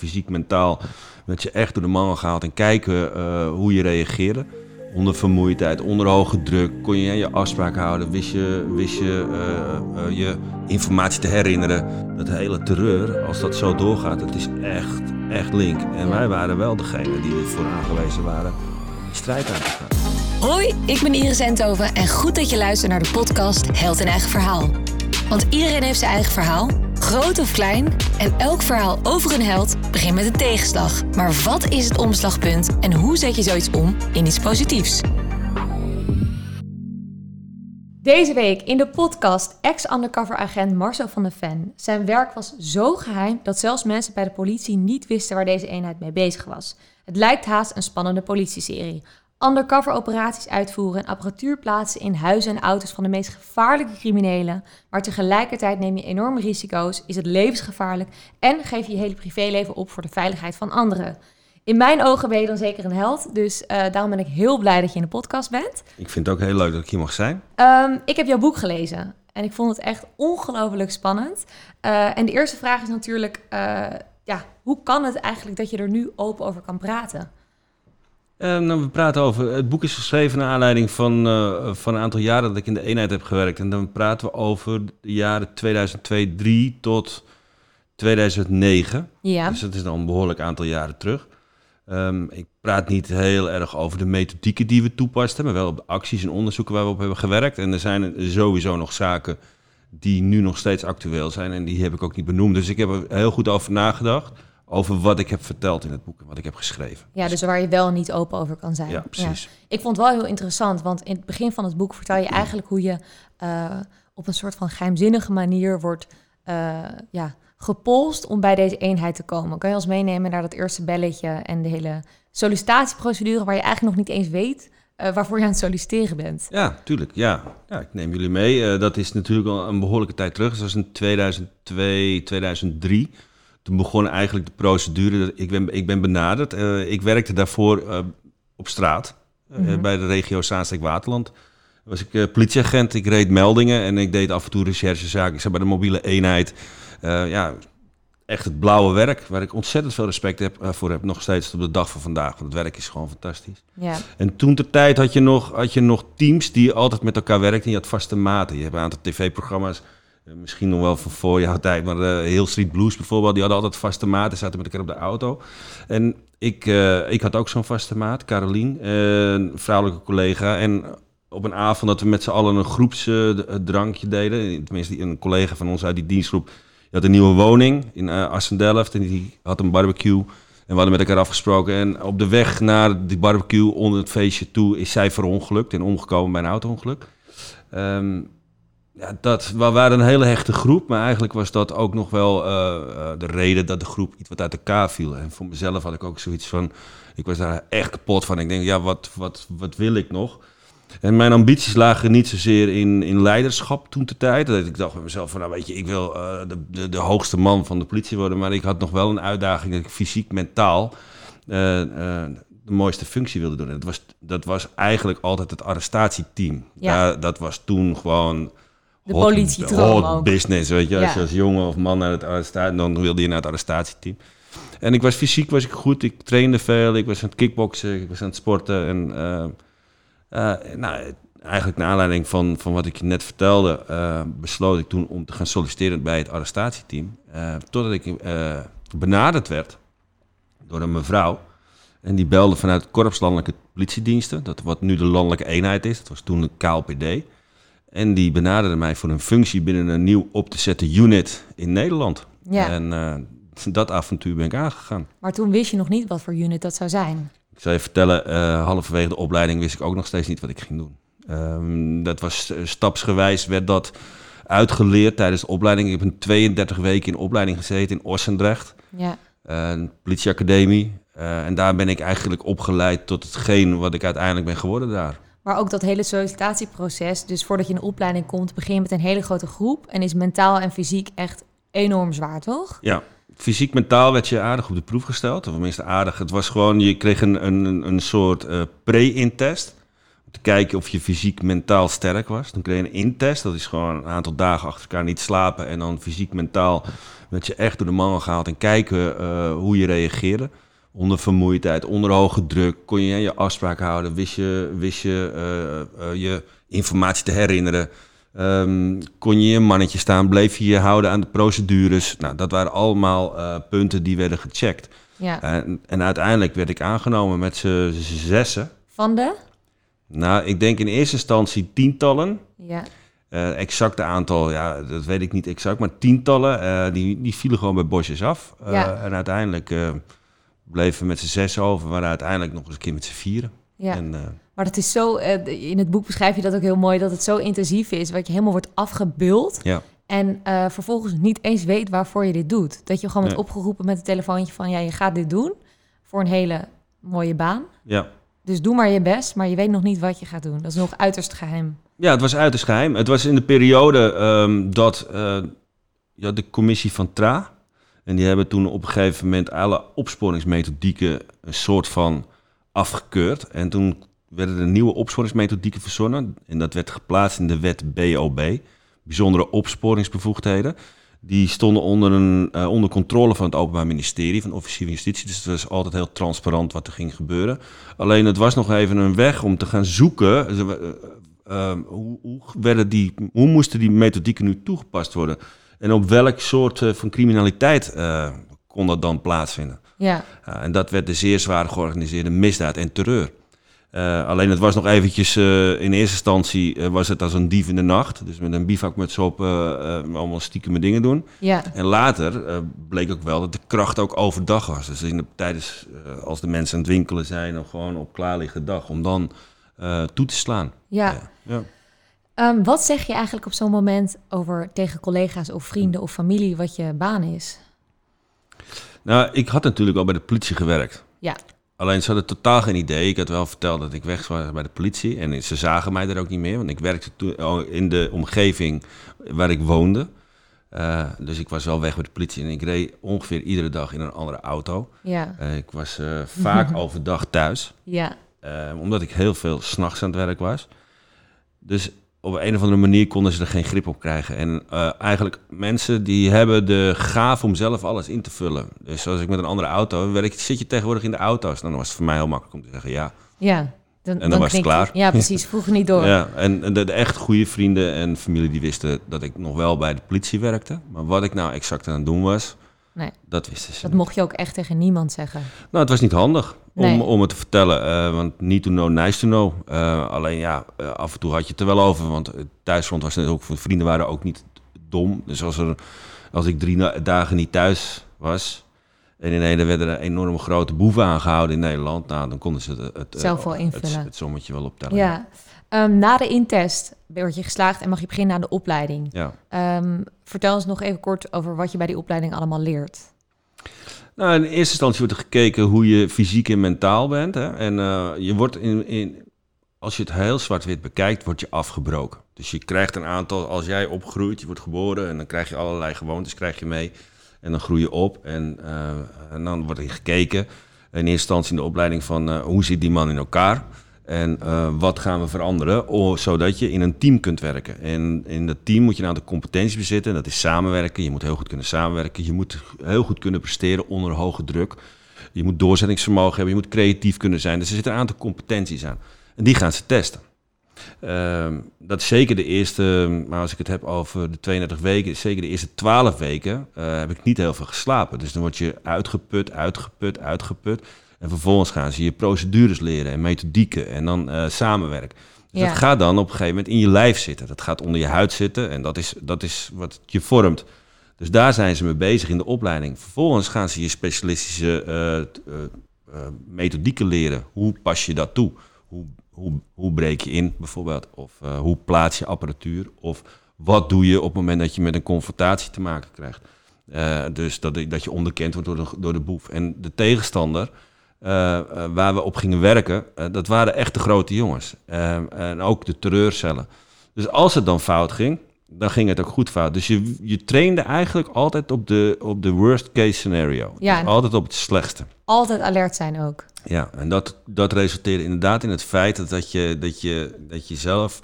fysiek, mentaal, werd je echt door de mangel gehaald en kijken eh, hoe je reageerde. Onder vermoeidheid, onder hoge druk, kon je je afspraak houden, wist je, wist je eh, eh, je informatie te herinneren. Dat hele terreur, als dat zo doorgaat, het is echt, echt link. En wij waren wel degene die ervoor aangewezen waren om die strijd aan te gaan. Hoi, ik ben Iris Enthoven en goed dat je luistert naar de podcast Held en Eigen Verhaal. Want iedereen heeft zijn eigen verhaal, groot of klein. En elk verhaal over een held begint met een tegenslag. Maar wat is het omslagpunt en hoe zet je zoiets om in iets positiefs? Deze week in de podcast ex-undercover agent Marcel van der Ven. Zijn werk was zo geheim dat zelfs mensen bij de politie niet wisten waar deze eenheid mee bezig was. Het lijkt haast een spannende politieserie. Undercover operaties uitvoeren en apparatuur plaatsen in huizen en auto's van de meest gevaarlijke criminelen. Maar tegelijkertijd neem je enorme risico's, is het levensgevaarlijk en geef je je hele privéleven op voor de veiligheid van anderen. In mijn ogen ben je dan zeker een held, dus eh, daarom ben ik heel blij dat je in de podcast bent. Ik vind het ook heel leuk dat ik hier mag zijn. Um, ik heb jouw boek gelezen en ik vond het echt ongelooflijk spannend. Uh, en de eerste vraag is natuurlijk, uh, ja, hoe kan het eigenlijk dat je er nu open over kan praten? Uh, nou, we praten over. Het boek is geschreven naar aanleiding van, uh, van een aantal jaren dat ik in de eenheid heb gewerkt. En dan praten we over de jaren 2002, tot 2009. Ja. Dus dat is dan een behoorlijk aantal jaren terug. Um, ik praat niet heel erg over de methodieken die we toepasten, maar wel op de acties en onderzoeken waar we op hebben gewerkt. En er zijn sowieso nog zaken die nu nog steeds actueel zijn en die heb ik ook niet benoemd. Dus ik heb er heel goed over nagedacht over wat ik heb verteld in het boek en wat ik heb geschreven. Ja, dus waar je wel niet open over kan zijn. Ja, precies. Ja. Ik vond het wel heel interessant, want in het begin van het boek vertel je eigenlijk hoe je uh, op een soort van geheimzinnige manier wordt uh, ja, gepolst om bij deze eenheid te komen. Kan je ons meenemen naar dat eerste belletje en de hele sollicitatieprocedure waar je eigenlijk nog niet eens weet uh, waarvoor je aan het solliciteren bent? Ja, tuurlijk. Ja, ja ik neem jullie mee. dat is natuurlijk al een behoorlijke tijd terug. Dat was in 2002, 2003 toen begon eigenlijk de procedure. Ik ben, ik ben benaderd. Uh, ik werkte daarvoor uh, op straat mm -hmm. bij de regio Zaanstreek-Waterland. Was ik politieagent, ik reed meldingen en ik deed af en toe recherchezaken. Ik zat bij de mobiele eenheid. ja, echt het blauwe werk, waar ik ontzettend veel respect heb, voor heb. Nog steeds op de dag van vandaag, want het werk is gewoon fantastisch. Ja. En toen ter tijd had je, nog, had je nog teams die altijd met elkaar werkten. En je had vaste maten. Je hebt een aantal tv-programma's Misschien nog wel van voor jouw tijd, maar uh, Hill Street Blues bijvoorbeeld, die hadden altijd vaste maten, zaten met elkaar op de auto. En ik, uh, ik had ook zo'n vaste maat, Carolien, een vrouwelijke collega. En op een avond dat we met z'n allen een groepsdrankje deden, tenminste een collega van ons uit die dienstgroep, die had een nieuwe woning in Assendelft en die had een barbecue. En we hadden met elkaar afgesproken. En op de weg naar die barbecue onder het feestje toe is zij verongelukt en omgekomen bij een auto-ongeluk. Um, ja, dat, we waren een hele hechte groep, maar eigenlijk was dat ook nog wel uh, uh, de reden dat de groep iets wat uit elkaar viel. En voor mezelf had ik ook zoiets van, ik was daar echt kapot van. Ik denk, ja, wat, wat, wat wil ik nog? En mijn ambities lagen niet zozeer in, in leiderschap toen de tijd. Dat ik dacht bij mezelf van, nou weet je, ik wil uh, de, de, de, hoogste man van de politie worden. Maar ik had nog wel een uitdaging dat ik fysiek, mentaal de mooiste functie wilde doen. En dat was, dat was eigenlijk altijd het arrestatieteam. Ja. Daar, dat was toen gewoon de politie hot business, weet je. Als je als jongen of man naar het arrestatie, dan wilde je naar het arrestatieteam. En ik was fysiek was ik goed, ik trainde veel, ik was aan het kickboksen, ik was aan het sporten. En uh, uh, nou, eigenlijk naar aanleiding van, van wat ik je net vertelde, uh, besloot ik toen om te gaan solliciteren bij het arrestatieteam. totdat ik benaderd werd door een mevrouw. En die belde vanuit het Korps Landelijke Politiediensten, dat wat nu de landelijke eenheid is. Dat was toen een KLPD. En die benaderde mij voor een functie binnen een nieuw op te zetten unit in Nederland. Ja. En uh, dat avontuur ben ik aangegaan. Maar toen wist je nog niet wat voor unit dat zou zijn. Ik zal je vertellen, uh, halverwege de opleiding wist ik ook nog steeds niet wat ik ging doen. Um, dat was stapsgewijs, werd dat uitgeleerd tijdens de opleiding. Ik heb een 32 weken in opleiding gezeten in Ossendrecht. Ja. Een politieacademie. Uh, en daar ben ik eigenlijk opgeleid tot hetgeen wat ik uiteindelijk ben geworden daar. Maar ook dat hele sollicitatieproces, dus voordat je in een opleiding komt, begin je met een hele grote groep en is mentaal en fysiek echt enorm zwaar, toch? Ja, fysiek mentaal werd je aardig op de proef gesteld, of tenminste aardig. Het was gewoon, je kreeg een, een, een soort uh, pre-in-test. te kijken of je fysiek mentaal sterk was. Dan kreeg je een intest, dat is gewoon een aantal dagen achter elkaar niet slapen en dan fysiek mentaal werd je echt door de mangel gehaald en kijken eh, hoe je reageerde. Onder vermoeidheid, onder hoge druk, kon je je afspraak houden, wist je, wist je eh, eh, je informatie te herinneren. Ehm, kon je je mannetje staan, bleef je je houden aan de procedures. Nou, dat waren allemaal eh, punten die werden gecheckt. Ja. En, en uiteindelijk werd ik aangenomen met z'n zessen. Van de? Nou, ik denk in eerste instantie tientallen. Ja. Exacte aantal, ja, dat weet ik niet exact, maar tientallen. die, die vielen gewoon bij bosjes af. Ja. En uiteindelijk bleven met z'n zes over. Waren uiteindelijk nog eens een keer met z'n vieren. ja. En, eh, Maar dat is zo, eh, in het boek beschrijf je dat ook heel mooi, dat het zo intensief is, wat je helemaal wordt afgebuld. ja. En eh, vervolgens niet eens weet waarvoor je dit doet. Dat je gewoon wordt opgeroepen met een telefoontje van, ja, je gaat dit doen voor een hele mooie baan. ja. Dus doe maar je best, maar je weet nog niet wat je gaat doen. Dat is nog uiterst geheim. Ja, het was uiterst geheim. Het was in de periode ehm, dat ja, de commissie van TRA... en die hebben toen op een gegeven moment alle opsporingsmethodieken... een soort van afgekeurd. En toen werden er nieuwe opsporingsmethodieken verzonnen. En dat werd geplaatst in de wet BOB, bijzondere opsporingsbevoegdheden. Die stonden onder, een, eh, onder controle van het Openbaar Ministerie, van Officier Justitie. Dus het was altijd heel transparant wat er ging gebeuren. Alleen het was nog even een weg om te gaan zoeken. Eh, eh, hoe, hoe, werden die, hoe moesten die methodieken nu toegepast worden? En op welk soort eh, van criminaliteit eh, kon dat dan plaatsvinden? Ja, Ja, en dat werd de zeer zwaar georganiseerde misdaad en terreur. Eh, alleen het was nog eventjes, eh, in eerste instantie eh, was het als een dief in de nacht. Dus met een bivakmuts op, eh, eh, allemaal stiekeme dingen doen. ja, En later eh, bleek ook wel dat de kracht ook overdag was. Dus in de, tijdens, eh, als de mensen aan het winkelen zijn of gewoon op klaarliggende dag, om dan eh, toe te slaan. ja. ja. Ehm, wat zeg je eigenlijk op zo'n moment over tegen collega's of vrienden of familie wat je baan is? Nou, ik had natuurlijk al bij de politie gewerkt. Ja, Alleen ze hadden totaal geen idee. Ik had wel verteld dat ik weg was bij de politie. En ze zagen mij er ook niet meer. Want ik werkte toen al in de omgeving waar ik woonde. Eh, dus ik was wel weg bij de politie. En ik reed ongeveer iedere dag in een andere auto. ja, Eh, ik was eh, vaak overdag thuis. ja, omdat ik heel veel s'nachts aan het werk was. Dus op een of andere manier konden ze er geen grip op krijgen. En eh, eigenlijk mensen die hebben de gaaf om zelf alles in te vullen. Dus als ik met een andere auto werk, zit je tegenwoordig in de auto's. Dan was het voor mij heel makkelijk om te zeggen ja. ja. Dan, dan was het je- klaar. Ja, precies. Vroeg niet door. ja en en de, de echt goede vrienden en familie die wisten dat ik nog wel bij de politie werkte. Maar wat ik nou exact aan het doen was, Nee, dat wisten ze dat niet. mocht je ook echt tegen niemand zeggen. Nou, het was niet handig Nee. om het te vertellen. eh, want niet to know, nice to know. Eh, alleen ja, eh, af en toe had je het er wel over. Want thuisfront was net ook, vrienden waren ook niet dom. Dus als, er, als ik drie dagen niet thuis was... en in ene werden er enorme grote boeven aangehouden in Nederland... Nou, dan konden ze het, het, Zelf wel invullen. het sommetje wel optellen. Ja. Ehm, na de intest word je geslaagd en mag je beginnen aan de opleiding. ja. Ehm, vertel ons nog even kort over wat je bij die opleiding allemaal leert. Nou, in eerste instantie wordt er gekeken hoe je fysiek en mentaal bent. Hè? En eh, je wordt in, in, als je het heel zwart-wit bekijkt, word je afgebroken. Dus je krijgt een aantal, als jij opgroeit, je wordt geboren en dan krijg je allerlei gewoontes krijg je mee. En dan groei je op en, eh, en dan wordt er gekeken, in eerste instantie in de opleiding van eh, hoe zit die man in elkaar? En eh, wat gaan we veranderen, zodat je in een team kunt werken. En in dat team moet je een aantal competenties bezitten. Dat is samenwerken. Je moet heel goed kunnen samenwerken. Je moet heel goed kunnen presteren onder hoge druk. Je moet doorzettingsvermogen hebben. Je moet creatief kunnen zijn. Dus er zitten een aantal competenties aan. En die gaan ze testen. Ehm, dat is zeker de eerste, maar als ik het heb over de 32 weken, zeker de eerste 12 weken eh, heb ik niet heel veel geslapen. Dus dan word je uitgeput, uitgeput, uitgeput. En vervolgens gaan ze je procedures leren en methodieken en dan eh, samenwerken. Dus Ja. dat gaat dan op een gegeven moment in je lijf zitten. Dat gaat onder je huid zitten en dat is, dat is wat je vormt. Dus daar zijn ze mee bezig in de opleiding. Vervolgens gaan ze je specialistische eh, eh, methodieken leren. Hoe pas je dat toe? Hoe, hoe, hoe breek je in bijvoorbeeld? Of hoe plaats je apparatuur? Of wat doe je op het moment dat je met een confrontatie te maken krijgt? Dus dat, dat je onderkend wordt door de, door de boef. En de tegenstander waar we op gingen werken, eh, dat waren echt de grote jongens. Eh, en ook de terreurcellen. Dus als het dan fout ging, dan ging het ook goed fout. Dus je, je trainde eigenlijk altijd op de, op de worst case scenario. Ja. Dus altijd op het slechtste. Altijd alert zijn ook. Ja, en dat, dat resulteerde inderdaad in het feit dat, dat, je, dat, je, dat je zelf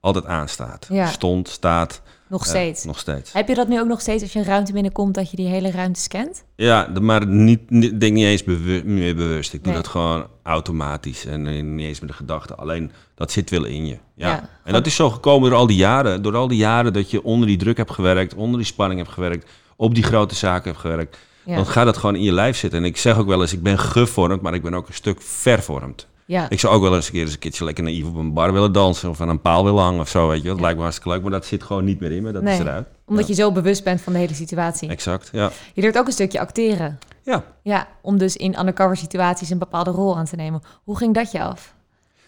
altijd aanstaat. Ja. Stond, staat. Nog steeds. nog steeds. Heb je dat nu ook nog steeds als je een ruimte binnenkomt, dat je die hele ruimte scant? Ja, maar niet, niet, denk niet eens bewu- meer bewust. Ik doe Nee. dat gewoon automatisch en eh, niet eens met de gedachte. Alleen dat zit wel in je. Ja. Ja. En dat is zo gekomen door al die jaren. Door al die jaren dat je onder die druk hebt gewerkt, onder die spanning hebt gewerkt, op die grote zaken hebt gewerkt. Ja. Dan gaat dat gewoon in je lijf zitten. En ik zeg ook wel eens, ik ben gevormd, maar ik ben ook een stuk vervormd. Ja. Ik zou ook wel eens een keer eens een keertje lekker naïef op een bar willen dansen of aan een paal willen hangen of zo, weet je. Dat lijkt me hartstikke leuk, maar dat zit gewoon niet meer in me. Dat Nee. is eruit. Omdat Ja. je zo bewust bent van de hele situatie. Exact, ja. Je leert ook een stukje acteren. Ja, Ja, om dus in undercover situaties een bepaalde rol aan te nemen. Hoe ging dat je af?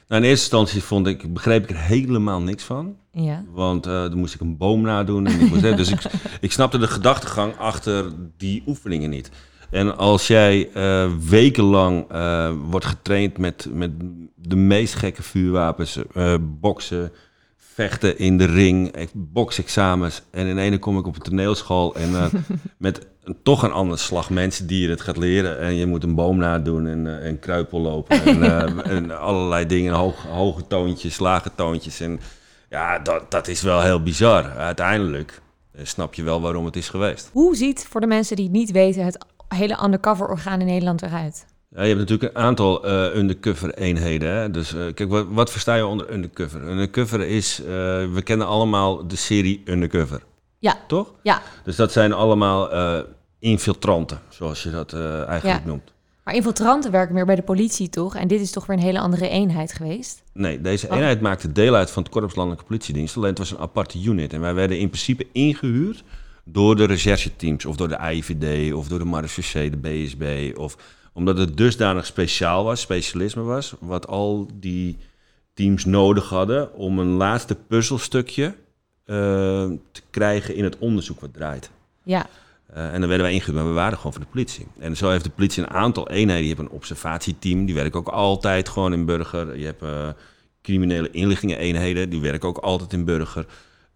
Nou, in eerste instantie vond ik, begreep ik er helemaal niks van. Ja. Want eh, dan moest ik een boom nadoen. En ik moest, dus ik, ik snapte de gedachtegang achter die oefeningen niet. En als jij eh, wekenlang eh, wordt getraind met, met de meest gekke vuurwapens, eh, boksen, vechten in de ring, boksexamens. En in ene kom ik op een toneelschool en eh, met een, toch een ander slag mensen die je het gaat leren. En je moet een boom nadoen en, eh, en kruipel lopen en, eh, en allerlei dingen, hoog, hoge toontjes, lage toontjes. En ja, dat, dat is wel heel bizar. Uiteindelijk snap je wel waarom het is geweest. Hoe ziet, voor de mensen die het niet weten, het hele undercover orgaan in Nederland eruit? Ja, je hebt natuurlijk een aantal eh, undercover eenheden. Hè? Dus eh, kijk, wat, wat versta je onder undercover? Undercover is, eh, we kennen allemaal de serie Undercover. Ja. Toch? Ja, Dus dat zijn allemaal infiltranten, zoals je dat eigenlijk Ja. noemt. maar infiltranten werken meer bij de politie, toch? En dit is toch weer een hele andere eenheid geweest? Nee, deze Oh. eenheid maakte deel uit van het Korps Landelijke Politiedienst. Alleen het was een aparte unit. En wij werden in principe ingehuurd door de rechercheteams. Of door de AIVD, of door de marechaussee, de BSB. Of omdat het dusdanig speciaal was, specialisme was. Wat al die teams nodig hadden om een laatste puzzelstukje eh, te krijgen in het onderzoek wat draait. Ja, Eh, en dan werden wij ingehuurd, maar we waren gewoon voor de politie. En zo heeft de politie een aantal eenheden. Je hebt een observatieteam, die werken ook altijd gewoon in burger. Je hebt eh, criminele inlichtingeneenheden, die werken ook altijd in burger.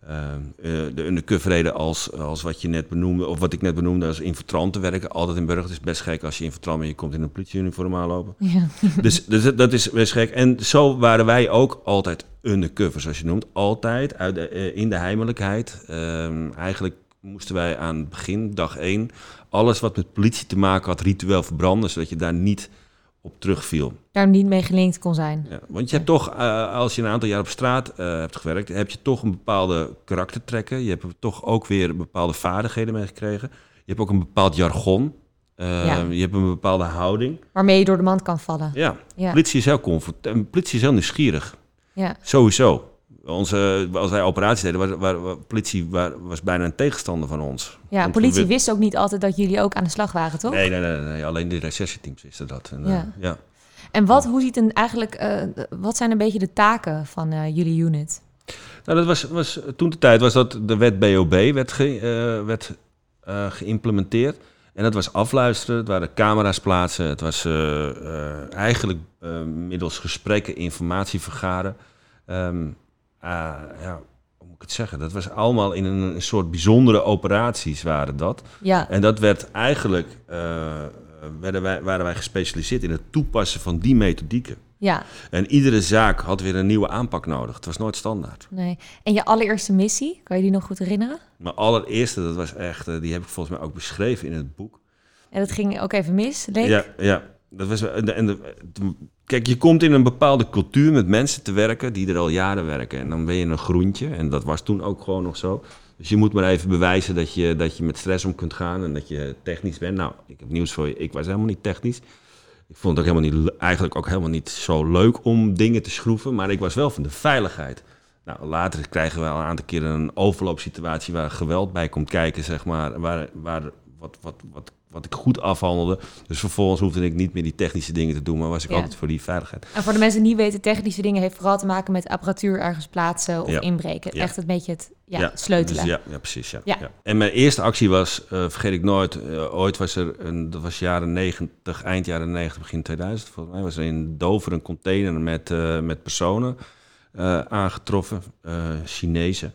Eh, eh, de undercoverheden als, als wat je net benoemde, of wat ik net benoemde als infiltranten werken altijd in burger. Het is best gek als je infiltrant bent, je komt in een politieuniform aanlopen. ja. Dus, dus dat is best gek. En zo waren wij ook altijd undercover, zoals je noemt. Altijd uit de, eh, in de heimelijkheid. Ehm, eigenlijk moesten wij aan het begin, dag één, alles wat met politie te maken had, ritueel verbranden, zodat je daar niet op terugviel. daar niet mee gelinkt kon zijn. Ja, want je hebt toch, eh, als je een aantal jaar op straat eh, hebt gewerkt, heb je toch een bepaalde karaktertrekken. Je hebt toch ook weer bepaalde vaardigheden mee gekregen. Je hebt ook een bepaald jargon. Eh, Ja. Je hebt een bepaalde houding. Waarmee je door de mand kan vallen. Ja, Ja, politie is heel comfortabel. Politie is heel nieuwsgierig. ja. Sowieso. Onze, als wij operaties deden, was, waar, waar- politie waar- was bijna een tegenstander van ons. ja Want politie wi- wist ook niet altijd dat jullie ook aan de slag waren, toch? Nee, nee, nee, nee, alleen de rechercheteams wisten dat. En, eh, Ja. ja. En wat, hoe ziet een eigenlijk, eh, wat zijn een beetje de taken van eh, jullie unit? Nou, dat was, was, toen de tijd was dat de wet BOB werd, ge, werd geïmplementeerd. En dat was afluisteren, het waren camera's plaatsen, het was eigenlijk middels gesprekken informatie vergaren. Ah, ja, hoe moet ik het zeggen? Dat was allemaal in een, een soort bijzondere operaties waren dat. Ja, En dat werd eigenlijk, eh, werden wij, waren wij gespecialiseerd in het toepassen van die methodieken. ja, En iedere zaak had weer een nieuwe aanpak nodig. Het was nooit standaard. nee. En je allereerste missie, kan je die nog goed herinneren? Mijn allereerste, dat was echt, eh, die heb ik volgens mij ook beschreven in het boek. En dat ging ook even mis, leek? Ja, ja. Dat was, en en kijk, je komt in een bepaalde cultuur met mensen te werken die er al jaren werken. En dan ben je een groentje. En dat was toen ook gewoon nog zo. Dus je moet maar even bewijzen dat je, dat je met stress om kunt gaan en dat je technisch bent. Nou, ik heb nieuws voor je. Ik was helemaal niet technisch. Ik vond het ook helemaal niet, eigenlijk ook helemaal niet zo leuk om dingen te schroeven. Maar ik was wel van de veiligheid. Nou, later krijgen we al een aantal keren een overloopsituatie waar geweld bij komt kijken, zeg maar. Waar, waar, wat, wat, wat, wat ik goed afhandelde. Dus vervolgens hoefde ik niet meer die technische dingen te doen, maar was ik Ja. altijd voor die veiligheid. En voor de mensen die niet weten, technische dingen heeft vooral te maken met apparatuur ergens plaatsen of Ja. inbreken. Ja. Echt een beetje het ja, sleutelen. dus ja, ja, precies. Ja. En mijn eerste actie was, eh, vergeet ik nooit, eh, ooit was er, een, dat was jaren 90, eind jaren 90, begin 2000 volgens mij, was er in Dover een container met, eh, met personen aangetroffen, Chinezen.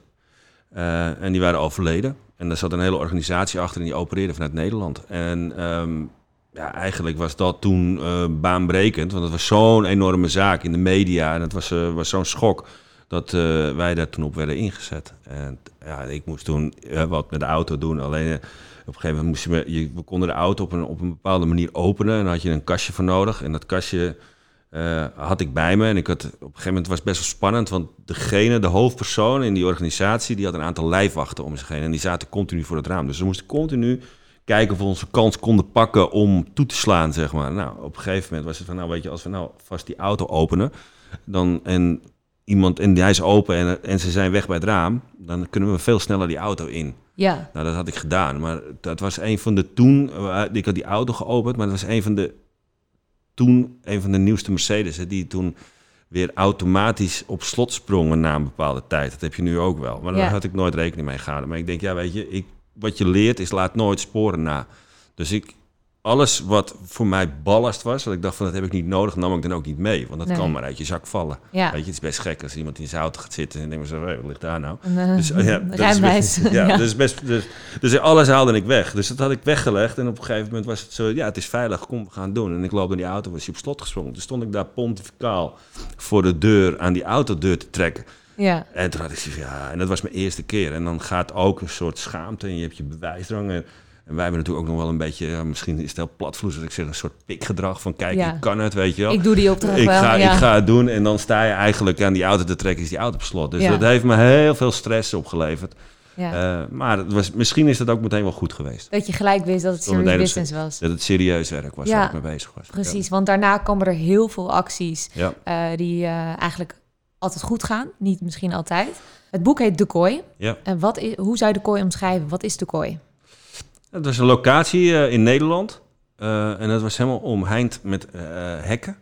En die waren overleden. En daar zat een hele organisatie achter en die opereerde vanuit Nederland. En ehm, ja, eigenlijk was dat toen eh, baanbrekend, want het was zo'n enorme zaak in de media. En het was, eh, was zo'n schok dat eh, wij daar toen op werden ingezet. En ja, ik moest toen wat met de auto doen. Alleen op een gegeven moment moest je, we konden de auto op een, op een bepaalde manier openen. En daar had je een kastje voor nodig. En dat kastje eh, had ik bij me. En ik had, op een gegeven moment was het best wel spannend. Want degene, de hoofdpersoon in die organisatie, die had een aantal lijfwachten om zich heen. En die zaten continu voor het raam. Dus we moesten continu kijken of we onze kans konden pakken om toe te slaan, zeg maar. Nou, op een gegeven moment was het van, nou weet je, als we nou vast die auto openen, dan en iemand en hij is open en, en ze zijn weg bij het raam, dan kunnen we veel sneller die auto in. Ja, Nou, dat had ik gedaan, maar dat was een van de toen, eh, ik had die auto geopend, maar dat was een van de toen een van de nieuwste Mercedes, hè, die toen weer automatisch op slot sprongen na een bepaalde tijd. Dat heb je nu ook wel, maar daar Ja. had ik nooit rekening mee gehouden. Maar ik denk, ja, weet je, ik, wat je leert is laat nooit sporen na. Dus ik, alles wat voor mij ballast was, wat ik dacht van dat heb ik niet nodig, nam ik dan ook niet mee. Want dat Nee. kan maar uit je zak vallen. ja. Weet je, het is best gek als iemand in zijn auto gaat zitten en denkt, zo, hey, wat ligt daar nou? Eh, Dus, oh ja, dat is best- ja, Dus, best, dus, dus alles haalde ik weg. Dus dat had ik weggelegd. En op een gegeven moment was het zo, ja, het is veilig, kom, we gaan doen. En ik loop naar die auto, was hij op slot gesprongen. Toen stond ik daar pontificaal voor de deur, aan die autodeur te trekken. ja. En toen had ik zoiets van, ja, en dat was mijn eerste keer. En dan gaat ook een soort schaamte en je hebt je bewijsdrang. En, en wij hebben natuurlijk ook nog wel een beetje, misschien is het heel platvloers dat ik zeg, een soort pikgedrag van, kijk, Ja. ik kan het, weet je wel Ik doe die opdracht ik wel. ga, ja. ik ga het doen en dan sta je eigenlijk aan die auto te trekken, is die auto op slot. Dus Ja. dat heeft me heel veel stress opgeleverd. ja. Eh, maar het was, misschien is dat ook meteen wel goed geweest. dat je gelijk wist dat het serious business was. Dat het serieus werk was waar ik mee bezig was. Precies, want daarna komen er heel veel acties eh, die eh, eigenlijk altijd goed gaan. Niet misschien altijd. Het boek heet De Kooi. Ja. En wat is, hoe zou je de kooi omschrijven? Wat is de kooi? Het was een locatie eh, in Nederland. Eh, en dat was helemaal omheind met eh, hekken.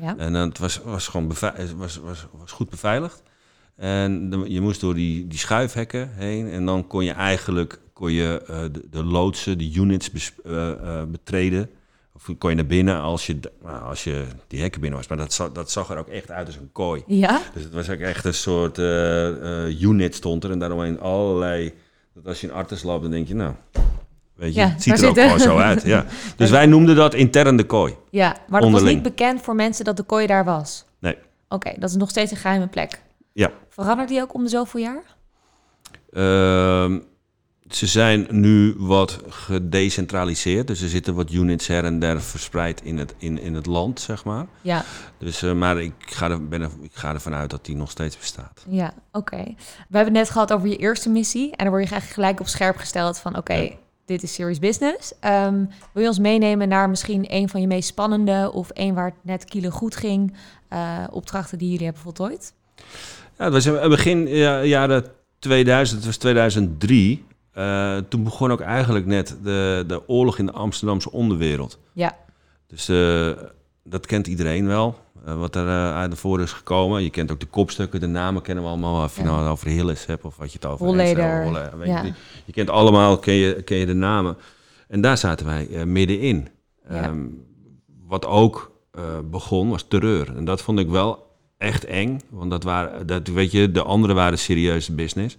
Ja. En het was, was gewoon was, was, was goed beveiligd. En de- je moest door die, die schuifhekken heen. En dan kon je eigenlijk kon je, de, de loodsen, de units bes- betreden. Of kon je naar binnen als je, nou, als je die hekken binnen was. Maar dat, zag- dat zag er ook echt uit als een kooi. Ja? Dus het was ook echt een soort unit stond er. En daaromheen allerlei... Dat als je in Artes loopt, dan denk je, nou... Weet je, Ja, het ziet er ook gewoon zo uit. Ja. Dus wij noemden dat intern de kooi. Ja, maar dat was Onderling. niet bekend voor mensen dat de kooi daar was. Nee. Oké, dat is nog steeds een geheime plek. Ja. Verandert die ook om de zoveel jaar? Ehm, ze zijn nu wat gedecentraliseerd. Dus er zitten wat units her en der verspreid in het, in, in het land, zeg maar. Ja, Dus, eh, maar ik ga, er, ben er, ik ga ervan uit dat die nog steeds bestaat. ja, oké. We hebben het net gehad over je eerste missie. En dan word je eigenlijk gelijk op scherp gesteld van... oké, Ja. Dit is serious business. Ehm, wil je ons meenemen naar misschien een van je meest spannende... of een waar het net kielen goed ging... eh, opdrachten die jullie hebben voltooid? Ja, het was in begin ja, jaren 2000, het was 2003. eh, toen begon ook eigenlijk net de, de oorlog in de Amsterdamse onderwereld. Ja, Dus eh, dat kent iedereen wel, eh, wat er eh, uit de voor is gekomen. Je kent ook de kopstukken, de namen kennen we allemaal. Of je Ja. nou over Hillis hebt of wat je het over Holleder, Ensel, Holle- weet je, ja. die- je kent allemaal, ken je, ken je de namen. En daar zaten wij eh, middenin. Ja. Ehm, wat ook begon was terreur. En dat vond ik wel echt eng. Want dat waren, dat, weet je, de anderen waren serieuze business.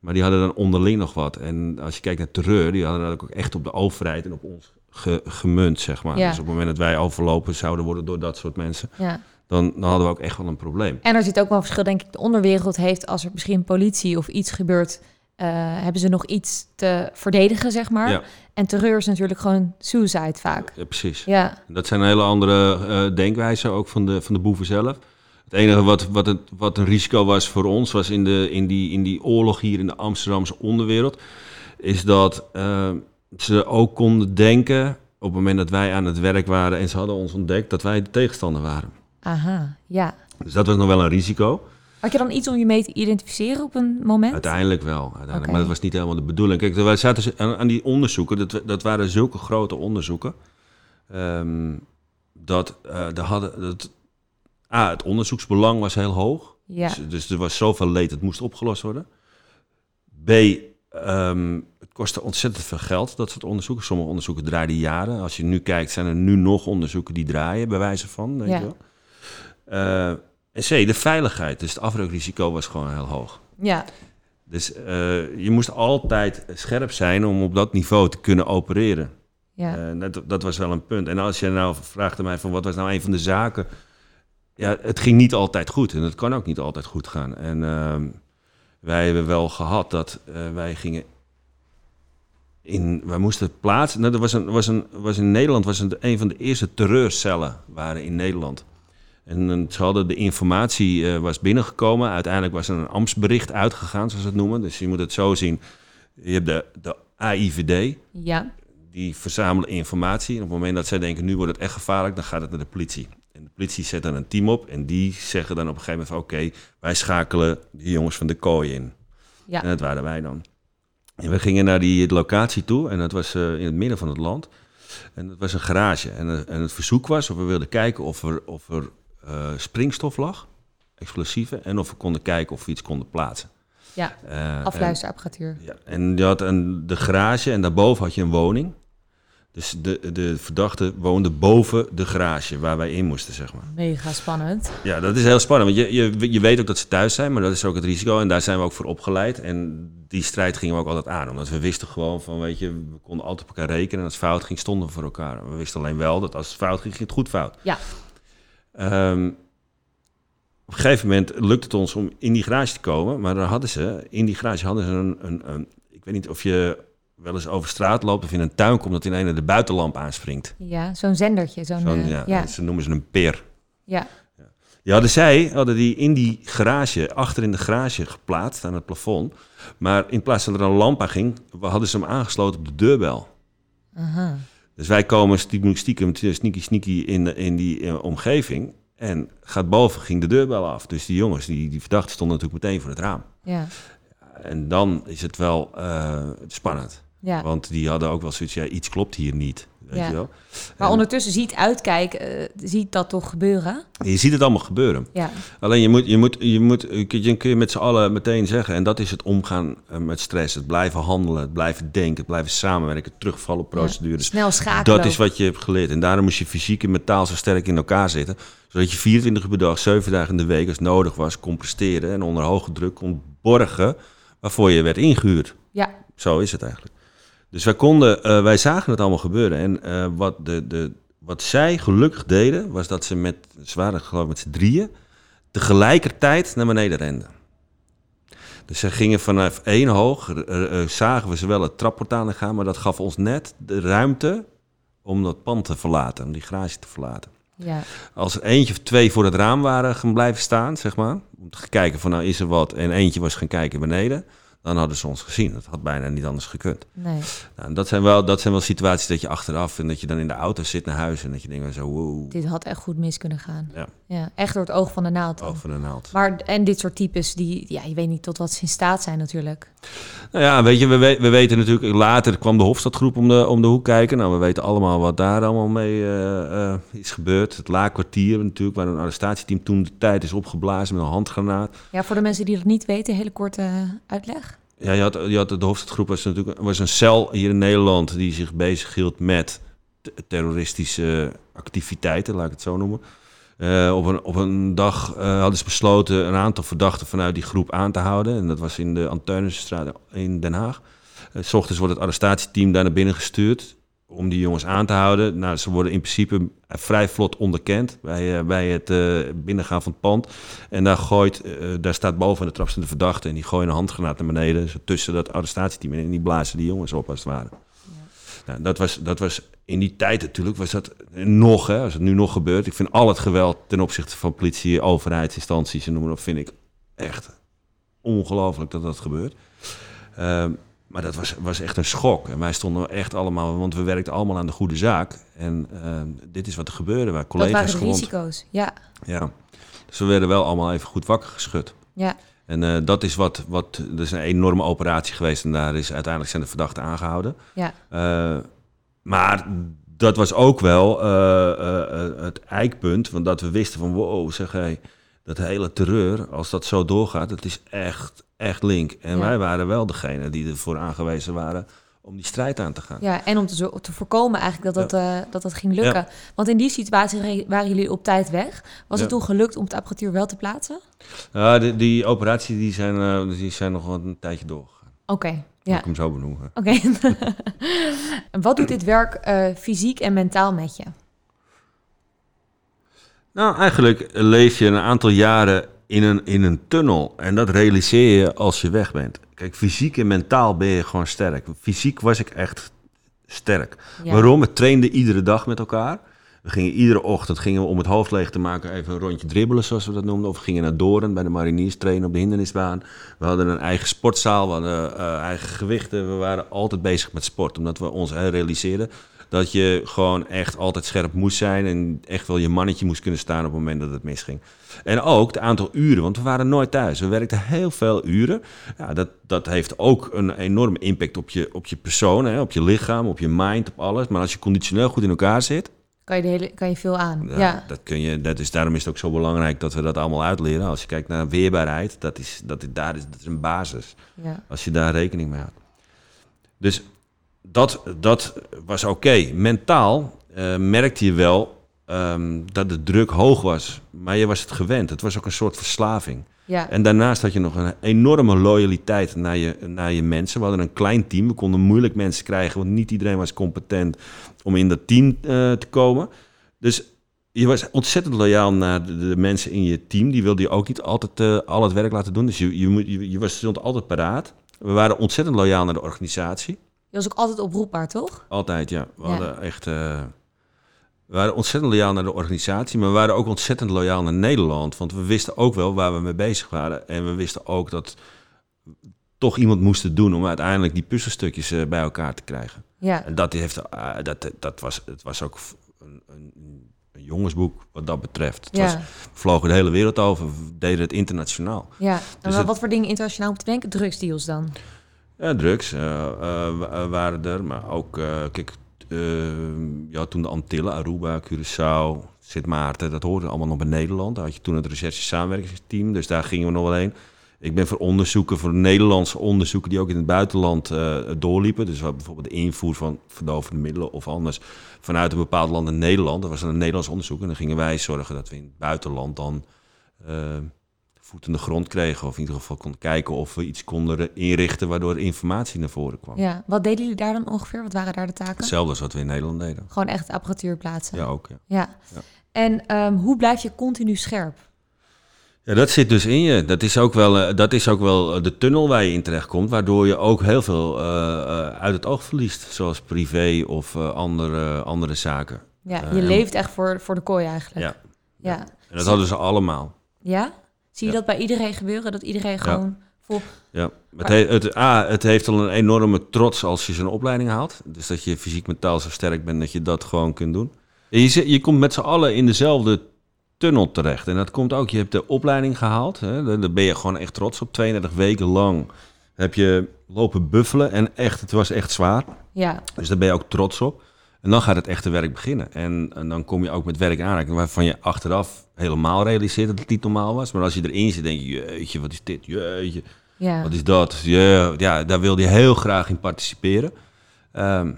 Maar die hadden dan onderling nog wat. En als je kijkt naar terreur, die hadden dat ook echt op de overheid en op ons ge- gemunt, zeg maar. Ja. Dus op het moment dat wij overlopen zouden worden door dat soort mensen, ja. dan, dan hadden we ook echt wel een probleem. En er zit ook wel een verschil, denk ik. De onderwereld heeft, als er misschien politie of iets gebeurt... eh, hebben ze nog iets te verdedigen, zeg maar. Ja. En terreur is natuurlijk gewoon suicide vaak. Ja, precies. Ja, Dat zijn hele andere eh, denkwijzen ook van de, van de boeven zelf. Het enige wat, wat, het, wat een risico was voor ons, was in, de, in, die, in die oorlog hier in de Amsterdamse onderwereld, is dat eh, ze ook konden denken, op het moment dat wij aan het werk waren en ze hadden ons ontdekt, dat wij de tegenstander waren. aha, ja. Dus dat was nog wel een risico. Had je dan iets om je mee te identificeren op een moment? Uiteindelijk wel. Uiteindelijk. Maar dat was niet helemaal de bedoeling. Kijk, wij zaten aan, aan die onderzoeken, dat, dat waren zulke grote onderzoeken. ehm, dat, eh de hadden, dat, A, het onderzoeksbelang was heel hoog. Ja, Dus, dus er was zoveel leed, het moest opgelost worden. B, ehm, kostte ontzettend veel geld, dat soort onderzoeken. Sommige onderzoeken draaiden jaren. Als je nu kijkt, zijn er nu nog onderzoeken die draaien, bij wijze van. Ja. je wel. Eh, en C, de veiligheid. Dus het afbreukrisico was gewoon heel hoog. ja, Dus eh, je moest altijd scherp zijn om op dat niveau te kunnen opereren. Ja. Eh, dat, dat was wel een punt. En als je nou vraagt aan mij van wat was nou een van de zaken... Ja, het ging niet altijd goed en het kan ook niet altijd goed gaan. En ehm, wij hebben wel gehad dat wij gingen in... Wij moesten plaatsen... Nou, er was, een, was, een, was in Nederland was een, een van de eerste terreurcellen waren in Nederland. En ze hadden de informatie eh, was binnengekomen. Uiteindelijk was er een ambtsbericht uitgegaan, zoals ze het noemen. Dus je moet het zo zien. Je hebt de, de AIVD, Ja. die verzamelen informatie. En op het moment dat zij denken, nu wordt het echt gevaarlijk, dan gaat het naar de politie. En de politie zet dan een team op en die zeggen dan op een gegeven moment van... oké, wij schakelen die jongens van de kooi in. Ja. En dat waren wij dan. En we gingen naar die locatie toe en dat was eh, in het midden van het land. En dat was een garage. En, eh, en het verzoek was of we wilden kijken of er, of er eh, springstof lag, explosieven... en of we konden kijken of we iets konden plaatsen. Ja. En- Afluisterapparatuur. ja, en je had een, de garage en daarboven had je een woning. Dus de, de verdachte woonde boven de garage waar wij in moesten, zeg maar. Mega spannend. Ja, dat is heel spannend, want je, je, je weet ook dat ze thuis zijn, maar dat is ook het risico. En daar zijn we ook voor opgeleid. En die strijd gingen we ook altijd aan, omdat we wisten gewoon van, weet je, we konden altijd op elkaar rekenen. En als het fout ging, stonden we voor elkaar. We wisten alleen wel dat als het fout ging, ging het goed fout. Ja. Ehm, op een gegeven moment lukt het ons om in die garage te komen, maar dan hadden ze, in die garage hadden ze een, een, een ik weet niet of je wel eens over straat loopt of in een tuin komt dat in een de buitenlamp aanspringt. Ja, zo'n zendertje. Zo'n, Zo'n, eh, ja, ja. Ze noemen ze een peer. Ja. Die hadden zij, hadden die in die garage, achter in de garage geplaatst aan het plafond. Maar in plaats van dat er een lamp aan ging, hadden ze hem aangesloten op de deurbel. Aha. Dus wij komen stiekem, stiekem sneaky sneaky in, in die eh, omgeving. En gaat boven, ging de deurbel af. Dus die jongens, die, die verdachten, stonden natuurlijk meteen voor het raam. Ja. En dan is het wel eh, spannend. Ja. Want die hadden ook wel zoiets, ja, iets klopt hier niet. Weet Ja. je wel? Maar En ondertussen ziet uitkijken, eh, ziet dat toch gebeuren? je ziet het allemaal gebeuren. Ja. Alleen je moet, je moet, je moet, je kun je met z'n allen meteen zeggen. En dat is het omgaan eh, met stress. Het blijven handelen, het blijven denken, het blijven samenwerken, terugvallen op procedures. Snel schakelen. Dat is wat je hebt geleerd. En daarom moest je fysiek en mentaal zo sterk in elkaar zitten. Zodat je 24 uur per dag, 7 dagen in de week, als nodig was, kon presteren. En onder hoge druk kon borgen waarvoor je werd ingehuurd. Ja. Zo is het eigenlijk. Dus wij konden, eh, wij zagen het allemaal gebeuren. En eh, wat, de, de, wat zij gelukkig deden, was dat ze met, ze waren geloof ik met z'n drieën, tegelijkertijd naar beneden renden. Dus ze gingen vanaf één hoog, eh, zagen we ze wel het trapportaal in gaan, maar dat gaf ons net de ruimte om dat pand te verlaten, om die garage te verlaten. Ja. Als er eentje of twee voor het raam waren gaan blijven staan, zeg maar, om te kijken van nou is er wat, en eentje was gaan kijken beneden, dan hadden ze ons gezien. Dat had bijna niet anders gekund. Nee. Nou, dat, zijn wel, dat zijn wel situaties dat je achteraf en dat je dan in de auto zit naar huis en dat je denkt zo, wow, Dit had echt goed mis kunnen gaan. Ja. Ja. Echt door het oog van de naald. dan. over de naald. Maar, en dit soort types, die, ja, je weet niet tot wat ze in staat zijn natuurlijk. Nou ja, weet je, we, we, we weten natuurlijk, later kwam de Hofstadgroep om de, om de hoek kijken. Nou, we weten allemaal wat daar allemaal mee eh, eh, is gebeurd. Het laakkwartier natuurlijk, waar een arrestatieteam toen de tijd is opgeblazen met een handgranaat. Ja, voor de mensen die dat niet weten, hele korte eh, uitleg. Ja, je had, je had de Hofstadgroep was natuurlijk was een cel hier in Nederland die zich bezighield met te- terroristische activiteiten, laat ik het zo noemen. Eh, op, een, op een dag eh, hadden ze besloten een aantal verdachten vanuit die groep aan te houden. En dat was in de Anteunisstraat in Den Haag. Eh, s ochtends wordt het arrestatieteam daar naar binnen gestuurd om die jongens aan te houden. Nou, ze worden in principe vrij vlot onderkend bij, bij het binnengaan van het pand. En daar, gooit, daar staat boven de trap de verdachte en die gooien een handgranaat naar beneden. Zo tussen dat arrestatieteam en die blazen die jongens op als het ware. Nou, dat, was, dat was in die tijd natuurlijk, was dat nog, hè, als het nu nog gebeurt. Ik vind al het geweld ten opzichte van politie, overheidsinstanties en noem maar op, vind ik echt ongelooflijk dat dat gebeurt. Ehm, maar dat was, was echt een schok. En wij stonden echt allemaal, want we werkten allemaal aan de goede zaak. En ehm, dit is wat er gebeurde. Waar Dat collega's waren de gewond. risico's. Ja, Ja. Dus we werden wel allemaal even goed wakker geschud. ja, En eh, dat is wat, wat, dat is een enorme operatie geweest. En daar is uiteindelijk zijn de verdachten aangehouden. ja. Eh, maar dat was ook wel eh, eh, eh, het eikpunt. Want dat we wisten van wow, zeg hé, dat hele terreur, als dat zo doorgaat, dat is echt, echt link. En Ja. wij waren wel degene die ervoor aangewezen waren om die strijd aan te gaan. Ja, en om te, zo- te voorkomen eigenlijk dat dat, dat, dat ging lukken. Want in die situatie re- waren jullie op tijd weg. Was het toen gelukt om de apparatuur wel te plaatsen? Ja, die, die operatie die zijn, eh, die zijn nog wel een tijdje doorgegaan. Oké, ja. ik hem zo benoemen. Oké. En Wat doet dit werk eh, fysiek en mentaal met je? Nou, eigenlijk leef je een aantal jaren in een, in een tunnel. En dat realiseer je als je weg bent. Kijk, fysiek en mentaal ben je gewoon sterk. Fysiek was ik echt sterk. Ja. Waarom? We trainden iedere dag met elkaar. We gingen iedere ochtend gingen we om het hoofd leeg te maken even een rondje dribbelen, zoals we dat noemden. Of we gingen naar Doorn bij de mariniers trainen op de hindernisbaan. We hadden een eigen sportzaal, we hadden eh, eigen gewichten. We waren altijd bezig met sport, omdat we ons realiseerden dat je gewoon echt altijd scherp moest zijn en echt wel je mannetje moest kunnen staan op het moment dat het misging. En ook het aantal uren, want we waren nooit thuis. We werkten heel veel uren. Ja, dat, dat heeft ook een enorme impact op je, op je persoon, hè, op je lichaam, op je mind, op alles. Maar als je conditioneel goed in elkaar zit, Kan je, de hele, kan je veel aan? ja, Ja. Dat kun je, dat is, daarom is het ook zo belangrijk dat we dat allemaal uitleren. Als je kijkt naar weerbaarheid, dat is, dat is, daar is, dat is een basis. ja. Als je daar rekening mee houdt. Dus dat, dat was oké. Mentaal eh, merkte je wel ehm, dat de druk hoog was. Maar je was het gewend. Het was ook een soort verslaving. Ja. En daarnaast had je nog een enorme loyaliteit naar je, naar je mensen. We hadden een klein team. We konden moeilijk mensen krijgen, want niet iedereen was competent om in dat team eh, te komen. Dus je was ontzettend loyaal naar de, de mensen in je team. Die wilde je ook niet altijd eh, al het werk laten doen. Dus je, je, je, je was stond altijd paraat. We waren ontzettend loyaal naar de organisatie. Je was ook altijd oproepbaar, toch? Altijd, ja. We Ja. hadden echt. eh, we waren ontzettend loyaal naar de organisatie, maar we waren ook ontzettend loyaal naar Nederland. Want we wisten ook wel waar we mee bezig waren. En we wisten ook dat toch iemand moesten doen om uiteindelijk die puzzelstukjes eh, bij elkaar te krijgen. Ja. En dat, heeft, eh, dat, dat was, het was ook een, een, een jongensboek wat dat betreft. Het was, Ja. we vlogen de hele wereld over, we deden het internationaal. ja. En Dus wat voor dingen internationaal moet denken? Drugsdeals dan? Ja, drugs eh, eh, wa- eh, waren er, maar ook, eh, kijk, eh, ja, toen de Antillen, Aruba, Curaçao, Sint Maarten, dat hoorde allemaal nog bij Nederland. Daar had je toen het recherche samenwerkingsteam, dus daar gingen we nog wel heen. Ik ben voor onderzoeken, voor Nederlandse onderzoeken die ook in het buitenland eh, doorliepen. Dus bijvoorbeeld de invoer van verdovende middelen of anders vanuit een bepaald land in Nederland. Dat was een Nederlands onderzoek en dan gingen wij zorgen dat we in het buitenland dan eh, voet in de grond kregen. Of in ieder geval konden kijken of we iets konden inrichten waardoor informatie naar voren kwam. Ja. Wat deden jullie daar dan ongeveer? Wat waren daar de taken? Hetzelfde als wat we in Nederland deden. Gewoon echt apparatuur plaatsen? Ja, ook. Ja. Ja. Ja. En ehm, hoe blijf je continu scherp? ja, dat zit dus in je. Dat is ook wel, eh, dat is ook wel eh, de tunnel waar je in terechtkomt, waardoor je ook heel veel eh, uit het oog verliest. Zoals privé of andere, andere zaken. Ja, je leeft echt voor, voor de kooi eigenlijk. Ja. Ja. En dat hadden ze allemaal. Ja? Zie je Ja. dat bij iedereen gebeuren? Dat iedereen gewoon vol... Ja, het, he- het, A, het heeft al een enorme trots als je zo'n opleiding haalt. Dus dat je fysiek mentaal zo sterk bent dat je dat gewoon kunt doen. En je, je komt met z'n allen in dezelfde tunnel terecht. En dat komt ook, je hebt de opleiding gehaald. Hè, daar, daar ben je gewoon echt trots op. 32 weken lang heb je lopen buffelen. En echt, het was echt zwaar. Ja, Dus daar ben je ook trots op. En dan gaat het echte werk beginnen. En, en dan kom je ook met werk aanraken waarvan je achteraf helemaal realiseert dat het niet normaal was. Maar als je erin zit, denk je, jeetje, wat is dit? Jeetje. ja. Wat is dat? Ja, ja, daar wilde je heel graag in participeren. Ehm,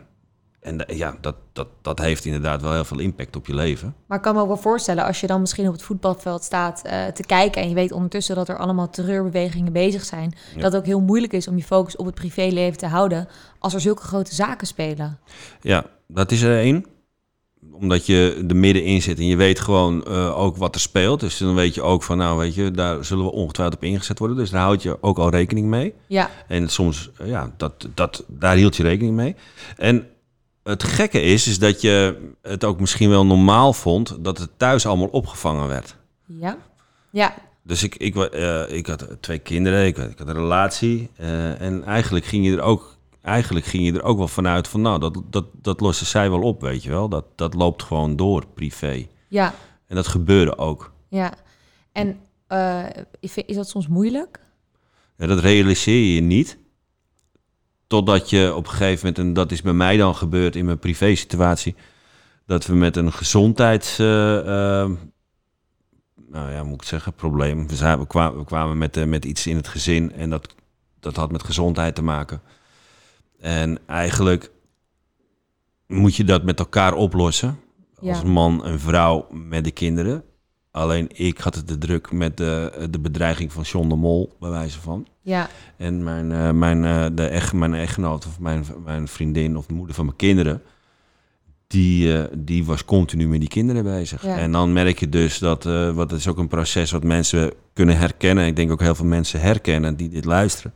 en da- ja, dat, dat, dat heeft inderdaad wel heel veel impact op je leven. Maar ik kan me ook wel voorstellen, als je dan misschien op het voetbalveld staat eh, te kijken en je weet ondertussen dat er allemaal terreurbewegingen bezig zijn, Ja. dat het ook heel moeilijk is om je focus op het privéleven te houden als er zulke grote zaken spelen. Ja, dat is er één. Omdat je er middenin zit en je weet gewoon eh, ook wat er speelt. Dus dan weet je ook van, nou weet je, daar zullen we ongetwijfeld op ingezet worden. Dus daar houd je ook al rekening mee. Ja, En soms, eh, ja, dat, dat, daar hield je rekening mee. En het gekke is, is dat je het ook misschien wel normaal vond dat het thuis allemaal opgevangen werd. ja, ja, Dus ik, ik, eh, ik had twee kinderen, ik, had- ik had een relatie. eh, en eigenlijk ging, je er ook, eigenlijk ging je er ook wel vanuit van, nou, dat, dat, dat lossen zij wel op, weet je wel. Dat, dat loopt gewoon door, privé. ja, En dat gebeurde ook. ja. En eh, is is dat soms moeilijk? Ja, dat realiseer je niet. Totdat je op een gegeven moment, en dat is bij mij dan gebeurd in mijn privé situatie, dat we met een gezondheids, eh, eh, nou ja, moet ik zeggen, probleem. We, zijn, we kwamen, we kwamen met, eh, met iets in het gezin en dat, dat had met gezondheid te maken. En eigenlijk moet je dat met elkaar oplossen. Ja. Als man en vrouw met de kinderen. Alleen ik had het te druk met de, de bedreiging van John de Mol, bij wijze van. Ja, En mijn, eh, mijn, eh, de echt, mijn echtgenoot of mijn, mijn vriendin of de moeder van mijn kinderen... Die, eh, die was continu met die kinderen bezig. Ja. En dan merk je dus dat... wat het is ook een proces wat mensen kunnen herkennen. Ik denk ook heel veel mensen herkennen die dit luisteren.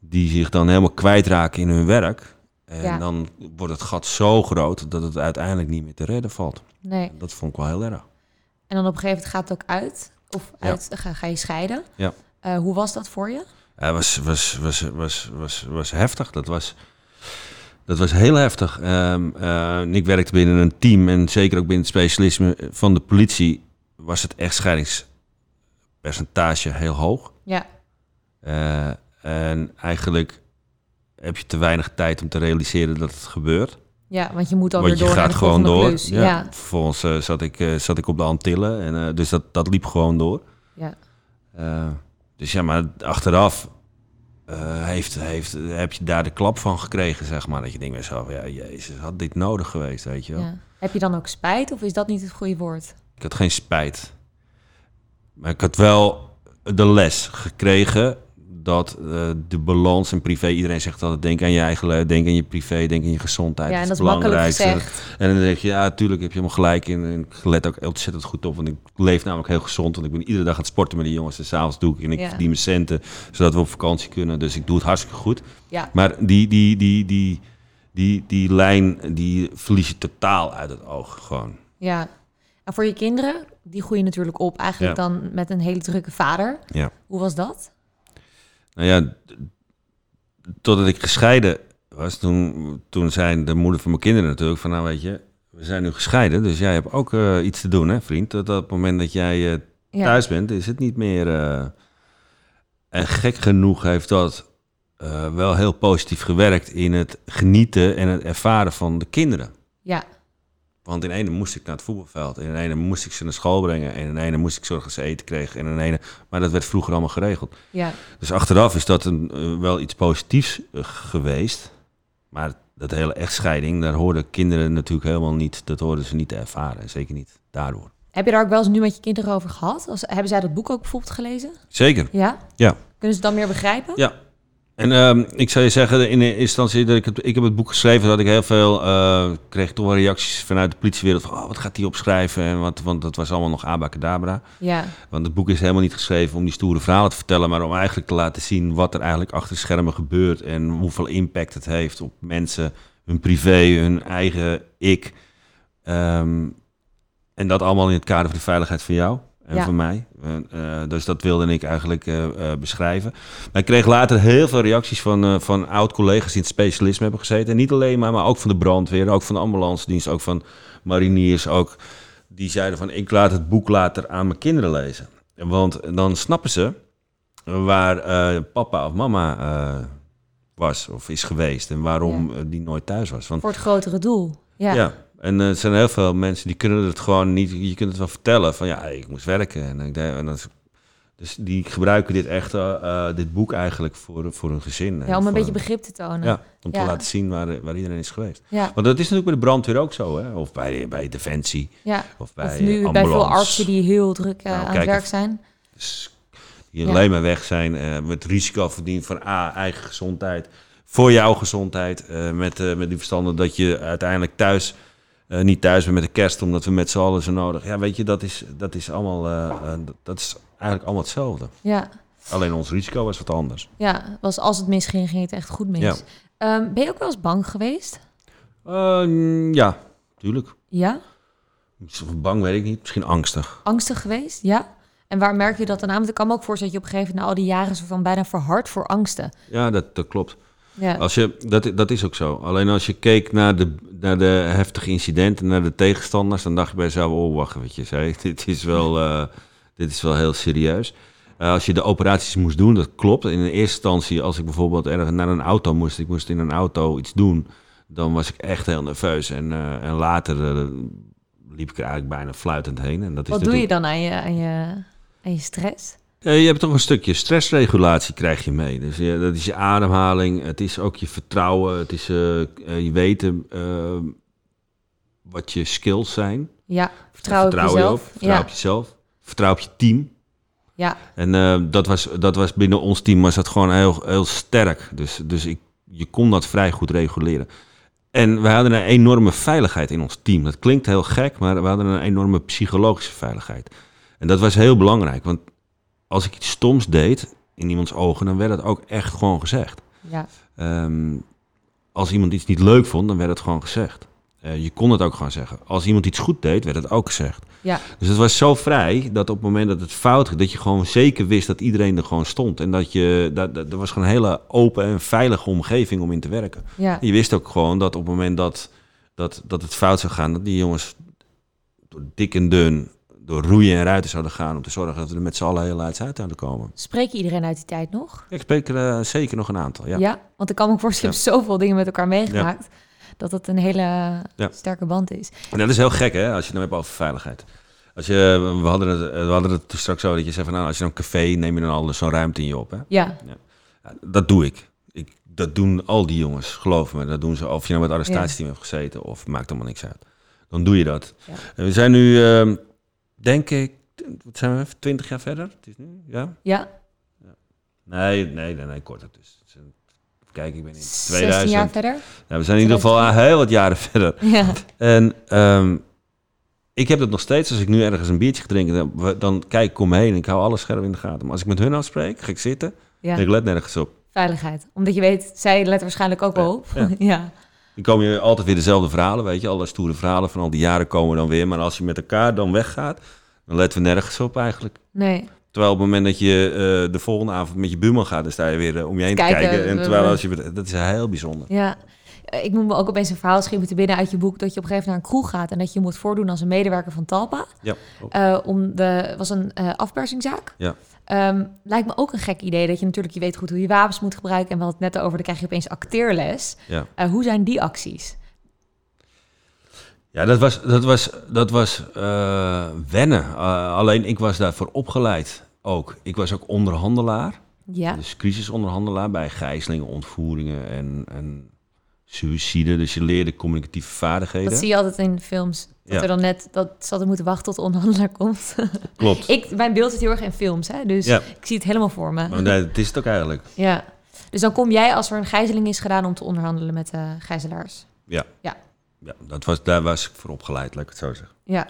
Die zich dan helemaal kwijtraken in hun werk. En Ja. dan wordt het gat zo groot dat het uiteindelijk niet meer te redden valt. nee. Dat vond ik wel heel erg. En dan op een gegeven moment gaat het ook uit. Of Ja. ga, ga je scheiden. Ja. Eh, hoe was dat voor je? Ja, was, was, was, was, was, was heftig. Dat was, dat was heel heftig. Ehm, eh, ik werkte binnen een team en zeker ook binnen het specialisme van de politie was het echtscheidingspercentage heel hoog. Ja, Eh, en eigenlijk heb je te weinig tijd om te realiseren dat het gebeurt. Ja want je moet dan Want weer je door naar gaat de gewoon door. Ja. Ja. Vervolgens eh, zat, ik, eh, zat ik op de Antillen. En, eh, dus dat, dat liep gewoon door. Ja. Dus ja, maar achteraf heeft, heeft, heb je daar de klap van gekregen, zeg maar. Dat je denkt bij jezelf, ja, jezus, had dit nodig geweest, weet je wel. Ja. Heb je dan ook spijt of is dat niet het goede woord? Ik had geen spijt. Maar ik had wel de les gekregen dat eh, de balans in privé... Iedereen zegt altijd, denk aan je eigen leven, denk aan je privé, denk aan je gezondheid. ja, en dat is belangrijkste. En dan denk je, ja, tuurlijk heb je helemaal gelijk in. En ik let ook ontzettend goed op, want ik leef namelijk heel gezond. Want ik ben iedere dag aan het sporten met die jongens. En s'avonds doe ik en ik Ja. verdien mijn centen, zodat we op vakantie kunnen. Dus ik doe het hartstikke goed. Ja, Maar die, die, die, die, die, die lijn, die verlies je totaal uit het oog gewoon. ja. En voor je kinderen, die groeien natuurlijk op eigenlijk Ja. dan met een hele drukke vader. Ja. Hoe was dat? Nou ja, totdat ik gescheiden was, toen, toen zei de moeder van mijn kinderen natuurlijk van, nou weet je, we zijn nu gescheiden, dus jij hebt ook eh, iets te doen, hè, vriend. Tot op het moment dat jij eh, Ja. thuis bent, is het niet meer. eh, en gek genoeg heeft dat wel heel positief gewerkt in het genieten en het ervaren van de kinderen. Ja, Want in ene moest ik naar het voetbalveld, in ene moest ik ze naar school brengen, en in ene moest ik zorgen dat ze eten kregen, en in ene, maar dat werd vroeger allemaal geregeld. ja, Dus achteraf is dat een, eh, wel iets positiefs eh, geweest. Maar dat hele echtscheiding, daar hoorden kinderen natuurlijk helemaal niet, dat hoorden ze niet te ervaren. Zeker niet daardoor. Heb je daar ook wel eens nu met je kinderen over gehad? Als, hebben zij dat boek ook bijvoorbeeld gelezen? Zeker, Ja? ja. Kunnen ze het dan meer begrijpen? Ja. En ehm, ik zou je zeggen, in eerste instantie, dat ik, het, ik heb het boek geschreven, dat ik heel veel, eh, kreeg toch wel reacties vanuit de politiewereld van, oh, wat gaat hij opschrijven? En wat, want dat was allemaal nog abacadabra. Ja, Want het boek is helemaal niet geschreven om die stoere verhalen te vertellen, maar om eigenlijk te laten zien wat er eigenlijk achter de schermen gebeurt en hoeveel impact het heeft op mensen, hun privé, hun eigen ik. Ehm, en dat allemaal in het kader van de veiligheid van jou en Ja. van mij. En, eh, dus dat wilde ik eigenlijk eh, eh, beschrijven. Maar ik kreeg later heel veel reacties van, eh, van oud-collega's die in het specialisme hebben gezeten. En niet alleen maar, maar ook van de brandweer, ook van de ambulance dienst, ook van mariniers, ook die zeiden van ik laat het boek later aan mijn kinderen lezen. Want dan snappen ze waar eh, papa of mama eh, was of is geweest en waarom eh, die nooit thuis was. Want voor het grotere doel. Ja, ja. En eh, er zijn heel veel mensen die kunnen het gewoon niet. Je kunt het wel vertellen van ja, ik moest werken. En ik is- dus die gebruiken dit echt, eh, eh, dit boek eigenlijk voor, voor hun gezin. Ja, om een beetje begrip te tonen. Ja, om te laten zien waar, waar iedereen is geweest. ja. Want dat is natuurlijk bij de brandweer ook zo, hè? Of bij, bij Defensie, ja. of bij Of nu ambulance. bij veel artsen die heel druk Nou, aan het werk zijn. Dus die Ja. alleen maar weg zijn met risico verdienen van A, eigen gezondheid, voor jouw gezondheid, met, met die verstanden dat je uiteindelijk thuis, eh, niet thuis bent met de kerst, omdat we met z'n allen zo nodig. Ja, weet je, dat is, dat is allemaal, eh, eh, dat- is eigenlijk allemaal hetzelfde. Ja, Alleen ons risico was wat anders. ja. Was, als het misging, ging het echt goed mis. Ja. Ehm, ben je ook wel eens bang geweest? Eh, ja, tuurlijk. Ja? Bang weet ik niet, misschien angstig. Angstig geweest? Ja? En waar merk je dat dan aan? Want ik kan me ook voorstellen dat je op een gegeven moment na al die jaren soort van bijna verhard voor angsten. Ja, dat, dat klopt. Ja, Als je, dat, dat is ook zo. Alleen als je keek naar de, naar de heftige incidenten, naar de tegenstanders, dan dacht je bij jezelf, oh wacht wat je zei, dit is wel, eh, dit is wel heel serieus. Eh, als je de operaties moest doen, dat klopt. In de eerste instantie, als ik bijvoorbeeld ergens naar een auto moest, ik moest in een auto iets doen, dan was ik echt heel nerveus. En, eh, en later liep ik er eigenlijk bijna fluitend heen. En dat is Wat doe je dan aan je, aan je, aan je stress? Eh, je hebt toch een stukje stressregulatie krijg je mee. Dus je, dat is je ademhaling, het is ook je vertrouwen, het is eh, eh, je weten eh, wat je skills zijn. Ja, vertrouw op je jezelf. op, vertrouw ja. op jezelf, vertrouw op je team. ja, En eh, dat, was, dat was binnen ons team was dat gewoon heel, heel sterk. Dus, dus ik, je kon dat vrij goed reguleren. En we hadden een enorme veiligheid in ons team. Dat klinkt heel gek, maar we hadden een enorme psychologische veiligheid. En dat was heel belangrijk, want als ik iets stoms deed in iemands ogen, dan werd dat ook echt gewoon gezegd. ja, Ehm, als iemand iets niet leuk vond, dan werd het gewoon gezegd. Eh, je kon het ook gewoon zeggen. Als iemand iets goed deed, werd het ook gezegd. ja, Dus het was zo vrij dat op het moment dat het fout ging, dat je gewoon zeker wist dat iedereen er gewoon stond. En dat je, dat, dat, er was gewoon een hele open en veilige omgeving om in te werken. ja. Je wist ook gewoon dat op het moment dat, dat, dat het fout zou gaan, dat die jongens door dik en dun, door roeien en ruiten zouden gaan om te zorgen dat we er met z'n allen heel uit zouden komen. Spreek je iedereen uit die tijd nog? Ik spreek er eh, zeker nog een aantal, ja. Ja. want ik kan me voorstellen, je hebt zoveel dingen met elkaar meegemaakt. Dat het een hele Ja. sterke band is. En dat is heel gek, hè, als je het nou hebt over veiligheid. Als je, we, hadden het, we hadden het straks zo dat je zegt van, nou, als je dan een café, neem je dan al zo'n ruimte in je op, hè? Ja, Ja, dat doe ik. ik. Dat doen al die jongens, geloof me. Dat doen ze of je nou met het arrestatieteam hebt gezeten of maakt allemaal niks uit. Dan doe je dat. Ja. En we zijn nu, ehm, denk ik, wat zijn we, 20 jaar verder? Het is nu, ja? ja. Nee, nee, nee, nee korter dus. Kijk, ik ben in 16 2000. jaar verder. Ja, we zijn in ieder geval heel wat jaren verder. Ja, En ehm, ik heb dat nog steeds. Als ik nu ergens een biertje ga drinken, dan, dan kijk ik om me heen en ik hou alles scherp in de gaten. Maar als ik met hun afspreek, ga ik zitten ja. en ik let nergens op. veiligheid. Omdat je weet, zij let waarschijnlijk ook wel op. Ja. Ja, Dan komen je altijd weer dezelfde verhalen, weet je. Alle stoere verhalen van al die jaren komen dan weer. Maar als je met elkaar dan weggaat, dan letten we nergens op eigenlijk. nee. Terwijl op het moment dat je eh, de volgende avond met je buurman gaat, dan sta je weer eh, om je heen Kijken, te kijken. En terwijl als je, dat is heel bijzonder. Ja. Eh, Ik moet me ook opeens een verhaal schieten te binnen uit je boek... dat je op een gegeven moment naar een kroeg gaat... en dat je moet voordoen als een medewerker van Talpa. Ja, Eh, om de, was een afpersingszaak. ja. Ehm, lijkt me ook een gek idee dat je natuurlijk je weet goed hoe je wapens moet gebruiken. En we hadden het net over, dan krijg je opeens acteerles. ja. Eh, hoe zijn die acties? Ja, dat was, dat was, dat was eh, wennen. Eh, alleen ik was daarvoor opgeleid ook. Ik was ook onderhandelaar. Ja, Dus crisisonderhandelaar bij gijzelingen, ontvoeringen en, en suïcide. Dus je leerde communicatieve vaardigheden. dat zie je altijd in films. Dat Ja. er dan net, dat ze hadden moeten wachten tot de onderhandelaar komt. Klopt. ik, mijn beeld zit heel erg in films, hè? dus Ja. ik zie het helemaal voor me. Maar nee, dat is het ook eigenlijk. Ja. Dus dan kom jij als er een gijzeling is gedaan om te onderhandelen met de gijzelaars. Ja. Ja. ja dat was, daar was ik voor opgeleid, laat ik het zo zeggen. Ja,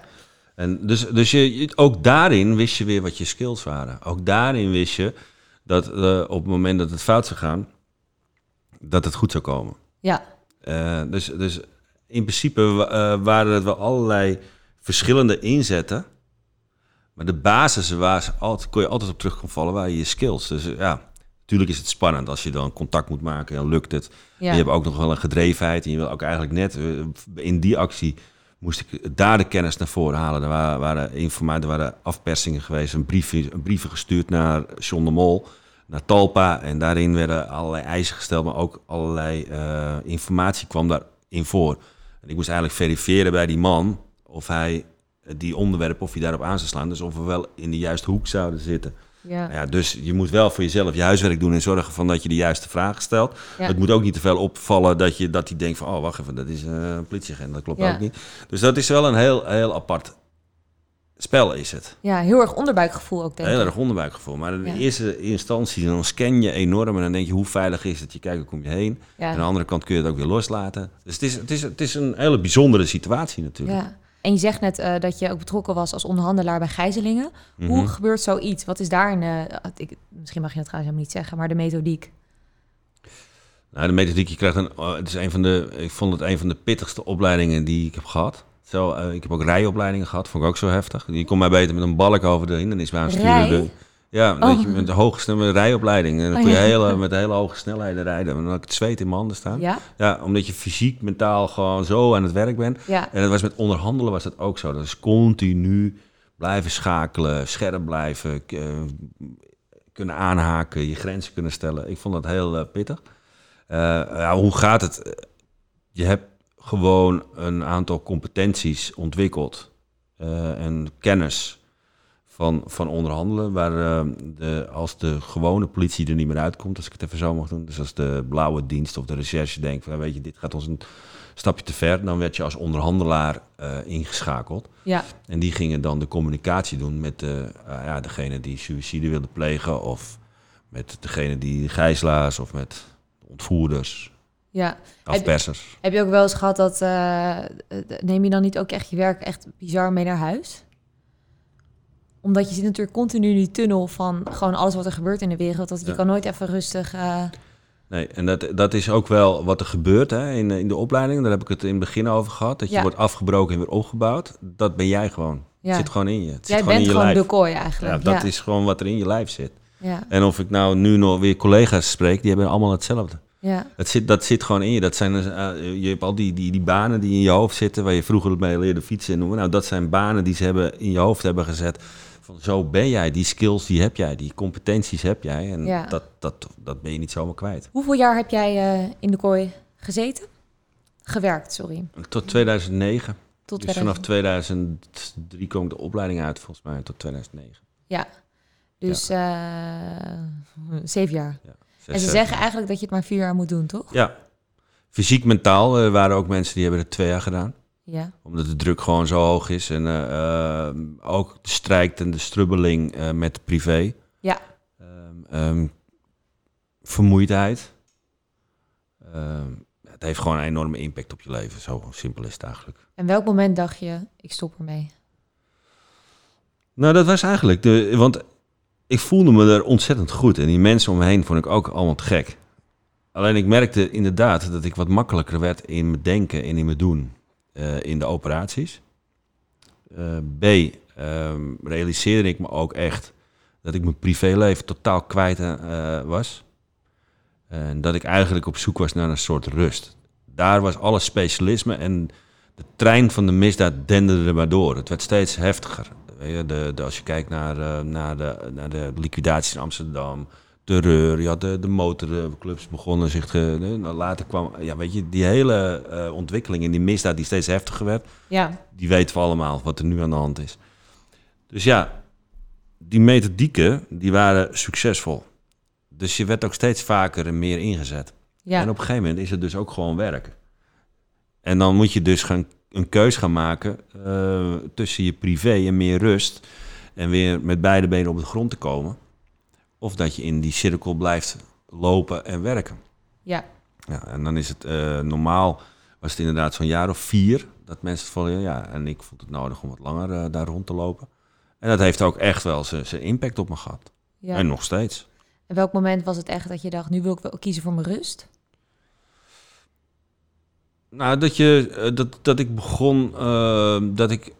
En dus dus je, je- ook daarin wist je weer wat je skills waren. Ook daarin wist je dat eh, op het moment dat het fout zou gaan, dat het goed zou komen. ja, Eh, dus, dus in principe eh, waren het wel allerlei verschillende inzetten. Maar de basis waar ze altijd, kon je altijd op terug kon vallen, waren je skills. Dus eh, ja, natuurlijk is het spannend als je dan contact moet maken en lukt het. ja. Je hebt ook nog wel een gedrevenheid. En je wil ook eigenlijk net eh, in die actie moest ik daar de kennis naar voren halen. Er waren, waren informatie, er waren afpersingen geweest, een brief, een brieven gestuurd naar John de Mol, naar Talpa. En daarin werden allerlei eisen gesteld, maar ook allerlei informatie kwam daarin voor. En ik moest eigenlijk verifiëren bij die man of hij eh, die onderwerp, of hij daarop aan zou slaan. Dus of we wel in de juiste hoek zouden zitten. ja. Nou Ja, dus je moet wel voor jezelf je huiswerk doen en zorgen van dat je de juiste vragen stelt. Ja. Het moet ook niet te veel opvallen dat je dat die denkt van, oh wacht even, dat is eh, een politieagent, dat klopt Ja. ook niet. Dus dat is wel een heel, heel apart spel is het. ja, heel erg onderbuikgevoel ook, denk Heel ik. erg onderbuikgevoel. Maar in Ja. de eerste instantie dan scan je enorm en dan denk je hoe veilig is het. Je kijkt ook om je heen. Ja. En aan de andere kant kun je het ook weer loslaten. Dus het is, het is, het is een hele bijzondere situatie natuurlijk. Ja. En je zegt net eh, dat je ook betrokken was als onderhandelaar bij gijzelingen. Hoe Mhm. gebeurt zoiets? Wat is daar een, eh, ik, misschien mag je dat trouwens helemaal niet zeggen, maar de methodiek. Nou, de methodiek, je krijgt een, oh, het is een van de, ik vond het een van de pittigste opleidingen die ik heb gehad. Zo, eh, ik heb ook rijopleidingen gehad, vond ik ook zo heftig. Je komt mij beter met een balk over de hindernis aan sturen. De, ja, Oh. dat je met een hoge snelheid rijopleiding. En dan Oh, kun je hele, met hele hoge snelheden rijden. En dan had ik het zweet in mijn handen staan. Ja? Ja, omdat je fysiek, mentaal gewoon zo aan het werk bent. Ja. En het was met onderhandelen was dat ook zo. Dat is continu blijven schakelen, scherp blijven, eh, kunnen aanhaken, je grenzen kunnen stellen. Ik vond dat heel eh, pittig. Eh, ja, hoe gaat het? Je hebt gewoon een aantal competenties ontwikkeld eh, en kennis van, van onderhandelen. Waar eh, de, als de gewone politie er niet meer uitkomt, als ik het even zo mag doen. Dus als de blauwe dienst of de recherche denkt van weet je, dit gaat ons een stapje te ver, dan werd je als onderhandelaar eh, ingeschakeld. Ja, En die gingen dan de communicatie doen met de, eh, ja, degene die suïcide wilde plegen, of met degene die gijzelaars, of met ontvoerders, ja. afpersers. Heb je ook wel eens gehad dat... eh, neem je dan niet ook echt je werk echt bizar mee naar huis? Omdat je zit natuurlijk continu in die tunnel van gewoon alles wat er gebeurt in de wereld. Dat je Ja. kan nooit even rustig... eh, Nee, en dat, dat is ook wel wat er gebeurt hè, in, in de opleiding. Daar heb ik het in het begin over gehad. Dat je Ja. wordt afgebroken en weer opgebouwd. Dat ben jij gewoon. Ja. Het zit gewoon in je. Het zit jij gewoon in bent je gewoon lijf. de kooi Ja, eigenlijk. dat ja. is gewoon wat er in je lijf zit. Ja, En of ik nou nu nog weer collega's spreek, die hebben allemaal hetzelfde. Ja, Dat zit, dat zit gewoon in je. Dat zijn, dus, eh, je hebt al die, die, die banen die in je hoofd zitten, waar je vroeger mee leerde fietsen en noemen. Nou, dat zijn banen die ze hebben in je hoofd hebben gezet. Van zo ben jij, die skills die heb jij, die competenties heb jij. En Ja. dat, dat, dat ben je niet zomaar kwijt. Hoeveel jaar heb jij eh, in de kooi gezeten? Gewerkt, sorry. Tot 2009. Tot dus vanaf 2000. 2003 kwam ik de opleiding uit, volgens mij, tot 2009. Ja, dus eh, zeven jaar. Ja, En Zes, ze zeven zeggen eigenlijk dat je het maar vier jaar moet doen, toch? Ja. Fysiek, mentaal eh, waren ook mensen die hebben het twee jaar gedaan. Ja, Omdat de druk gewoon zo hoog is. En eh, eh, ook de strijd en de strubbeling eh, met privé. ja. Ehm, ehm, vermoeidheid. Ehm, het heeft gewoon een enorme impact op je leven. Zo simpel is het eigenlijk. En welk moment dacht je, ik stop ermee? Nou, dat was eigenlijk de. Want ik voelde me er ontzettend goed. En die mensen om me heen vond ik ook allemaal te gek. Alleen ik merkte inderdaad dat ik wat makkelijker werd in mijn denken en in mijn doen. eh, in de operaties. Eh, B. ehm, realiseerde ik me ook echt dat ik mijn privéleven totaal kwijt eh, was. En dat ik eigenlijk op zoek was naar een soort rust. Daar was alle specialisme en de trein van de misdaad denderde maar door. Het werd steeds heftiger. Je, De, de, als je kijkt naar, eh, naar, de, naar de liquidaties in Amsterdam, terreur, je had de, de motorclubs begonnen zich te... nou, later kwam, ja, weet je, die hele eh, ontwikkeling in die misdaad die steeds heftiger werd, Ja, die weten we allemaal wat er nu aan de hand is. Dus ja, die methodieken, die waren succesvol. Dus je werd ook steeds vaker en meer ingezet. ja. En op een gegeven moment is het dus ook gewoon werken. En dan moet je dus gaan, een keus gaan maken eh, tussen je privé en meer rust. En weer met beide benen op de grond te komen. Of dat je in die cirkel blijft lopen en werken. ja. Ja, en dan is het eh, normaal, was het inderdaad zo'n jaar of vier dat mensen het volgen. Ja, en ik vond het nodig om wat langer eh, daar rond te lopen. En dat heeft ook echt wel zijn zijn impact op me gehad. ja. En nog steeds. En welk moment was het echt dat je dacht, nu wil ik wel kiezen voor mijn rust? Nou, dat, je, eh, dat, dat ik begon, eh, dat ik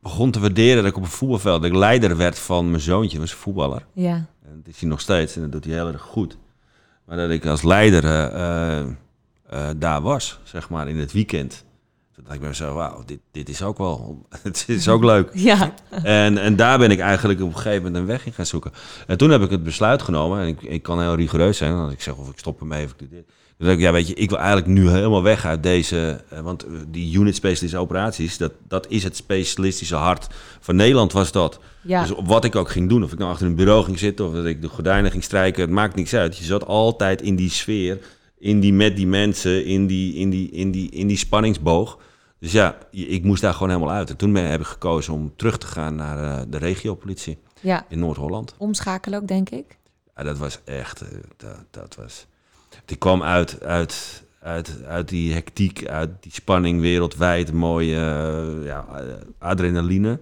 begon te waarderen dat ik op een voetbalveld, dat ik leider werd van mijn zoontje, dat was een voetballer. Ja, En dat is hij nog steeds en dat doet hij heel erg goed. Maar dat ik als leider eh, daar was, zeg maar, in het weekend. Toen dacht ik bij mezelf, wauw, dit, dit is ook wel, het is ook leuk. ja, En, en daar ben ik eigenlijk op een gegeven moment een weg in gaan zoeken. En toen heb ik het besluit genomen, en ik, ik kan heel rigoureus zijn, als ik zeg of ik stop ermee of ik doe dit. Ik, ja, weet je, ik wil eigenlijk nu helemaal weg uit deze, eh, want eh, die unit specialistische operaties, dat, dat is het specialistische hart van Nederland was dat. ja. Dus op wat ik ook ging doen, of ik nou achter een bureau ging zitten of dat ik de gordijnen ging strijken, het maakt niks uit. Je zat altijd in die sfeer, in die, met die mensen, in die, in die, in die, in die spanningsboog. Dus ja, ik moest daar gewoon helemaal uit. En toen ben, heb ik gekozen om terug te gaan naar eh, de regiopolitie ja. in Noord-Holland. Omschakelen ook, denk ik. Ja, dat was echt, dat, dat was... Die kwam uit, uit, uit, uit die hectiek, uit die spanning wereldwijd, mooie eh, ja, eh, adrenaline.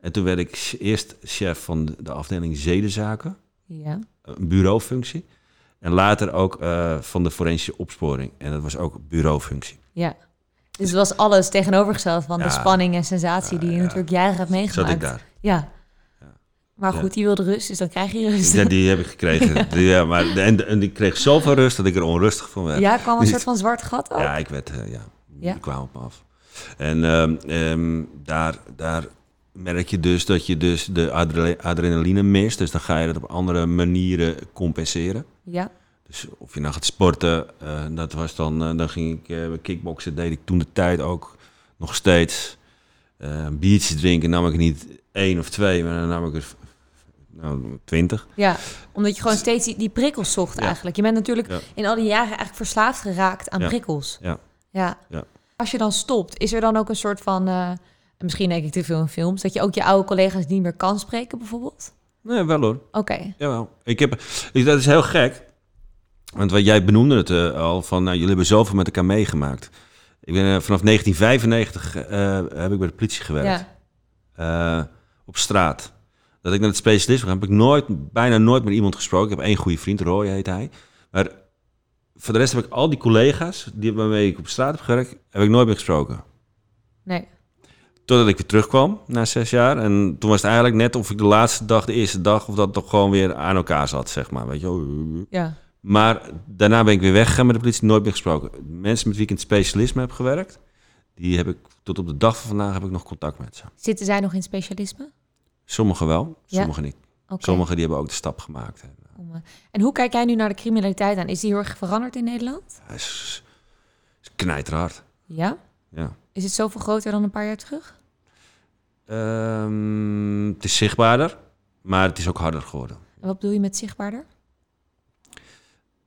En toen werd ik eerst chef van de- de afdeling zedenzaken, Ja, een bureaufunctie. En later ook eh, van de forensische opsporing. En dat was ook bureaufunctie. ja. Dus het was alles tegenovergesteld van de spanning en sensatie die je natuurlijk jaren hebt Zat meegemaakt. ik daar. Ja. Maar goed, die wilde rust, dus dan krijg je rust. Ja, die heb ik gekregen. Ja, maar, en, en ik kreeg zoveel rust dat ik er onrustig van werd. Ja, kwam een soort van zwart gat ook. Ja, ik werd, eh, ja, Ja. die kwamen op me af. En ehm, ehm, daar, daar merk je dus dat je dus de adre- adrenaline mist. Dus dan ga je dat op andere manieren compenseren. Ja, Dus of je nou gaat sporten, eh, dat was dan, eh, dan ging ik eh kickboksen, deed ik toen de tijd ook nog steeds. Biertjes drinken nam ik niet één of twee, maar dan nam ik er nou, twintig. Ja, omdat je gewoon steeds die, die prikkels zocht Ja. eigenlijk. Je bent natuurlijk Ja. in al die jaren eigenlijk verslaafd geraakt aan Ja. prikkels. Ja. ja. Ja. Als je dan stopt, is er dan ook een soort van... eh, misschien denk ik te veel in films... dat je ook je oude collega's niet meer kan spreken bijvoorbeeld? Nee, wel hoor. Oké, Jawel. Ik heb, ik, dat is heel gek. Want wat jij benoemde het eh, al, van nou, jullie hebben zoveel met elkaar meegemaakt. Ik ben eh, vanaf 1995 eh, heb ik bij de politie gewerkt. ja. op straat. Dat ik naar het specialist heb, heb ik nooit, bijna nooit met iemand gesproken. Ik heb één goede vriend, Roy heet hij. Maar voor de rest heb ik al die collega's die waarmee ik op straat heb gewerkt, heb ik nooit meer gesproken. Nee, Totdat ik weer terugkwam na zes jaar. En toen was het eigenlijk net of ik de laatste dag, de eerste dag, of dat toch gewoon weer aan elkaar zat, zeg maar. Weet je ja. Maar daarna ben ik weer weggegaan met de politie, nooit meer gesproken. Mensen met wie ik in het specialisme heb gewerkt, die heb ik tot op de dag van vandaag heb ik nog contact met ze. Zitten zij nog in specialisme? Sommigen wel, Ja. sommigen niet. Oké. Sommigen die hebben ook de stap gemaakt. Eh, En hoe kijk jij nu naar de criminaliteit aan? Is die heel erg veranderd in Nederland? Hij is, is knijterhard. Ja? Ja. Is het zoveel groter dan een paar jaar terug? Ehm, het is zichtbaarder, maar het is ook harder geworden. En wat bedoel je met zichtbaarder?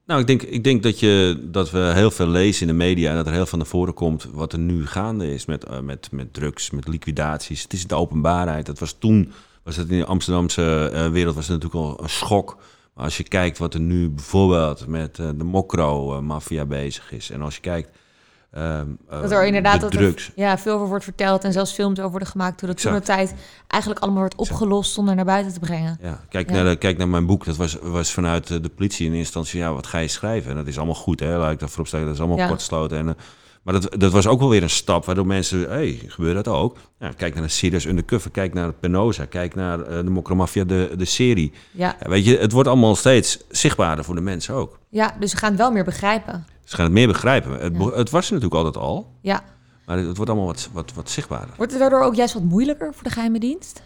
Nou, ik denk, ik denk dat, je, dat we heel veel lezen in de media en dat er heel veel naar voren komt wat er nu gaande is met, eh, met, met drugs, met liquidaties. Het is de openbaarheid. Dat was toen, was het in de Amsterdamse eh, wereld, was natuurlijk al een schok. Maar als je kijkt wat er nu bijvoorbeeld met eh, de mokro-maffia bezig is. En als je kijkt... eh, Dat er inderdaad de dat er, ja, veel over wordt verteld en zelfs films over worden gemaakt... hoe dat toen de tijd eigenlijk allemaal wordt opgelost zonder naar buiten te brengen. Ja, kijk, Ja. Naar de, kijk naar mijn boek. Dat was, was vanuit eh, de politie in instantie. Ja, wat ga je schrijven? En dat is allemaal goed, hè? Laat ik dat vooropstellen. Dat is allemaal Ja. kortsloten. En, eh, maar dat, dat was ook wel weer een stap waardoor mensen... Hé, hey, gebeurt dat ook? Ja, kijk naar de Serious Undercover. Kijk naar Penosa. Kijk naar eh, de Mokromafia, de, de serie. Ja, Ja, weet je, het wordt allemaal steeds zichtbaarder voor de mensen ook. ja dus ze gaan het wel meer begrijpen. Ze gaan het meer begrijpen. Het, Ja. het was er natuurlijk altijd al. Ja. Maar het, het wordt allemaal wat, wat, wat zichtbaarder. Wordt het daardoor ook juist wat moeilijker voor de geheime dienst?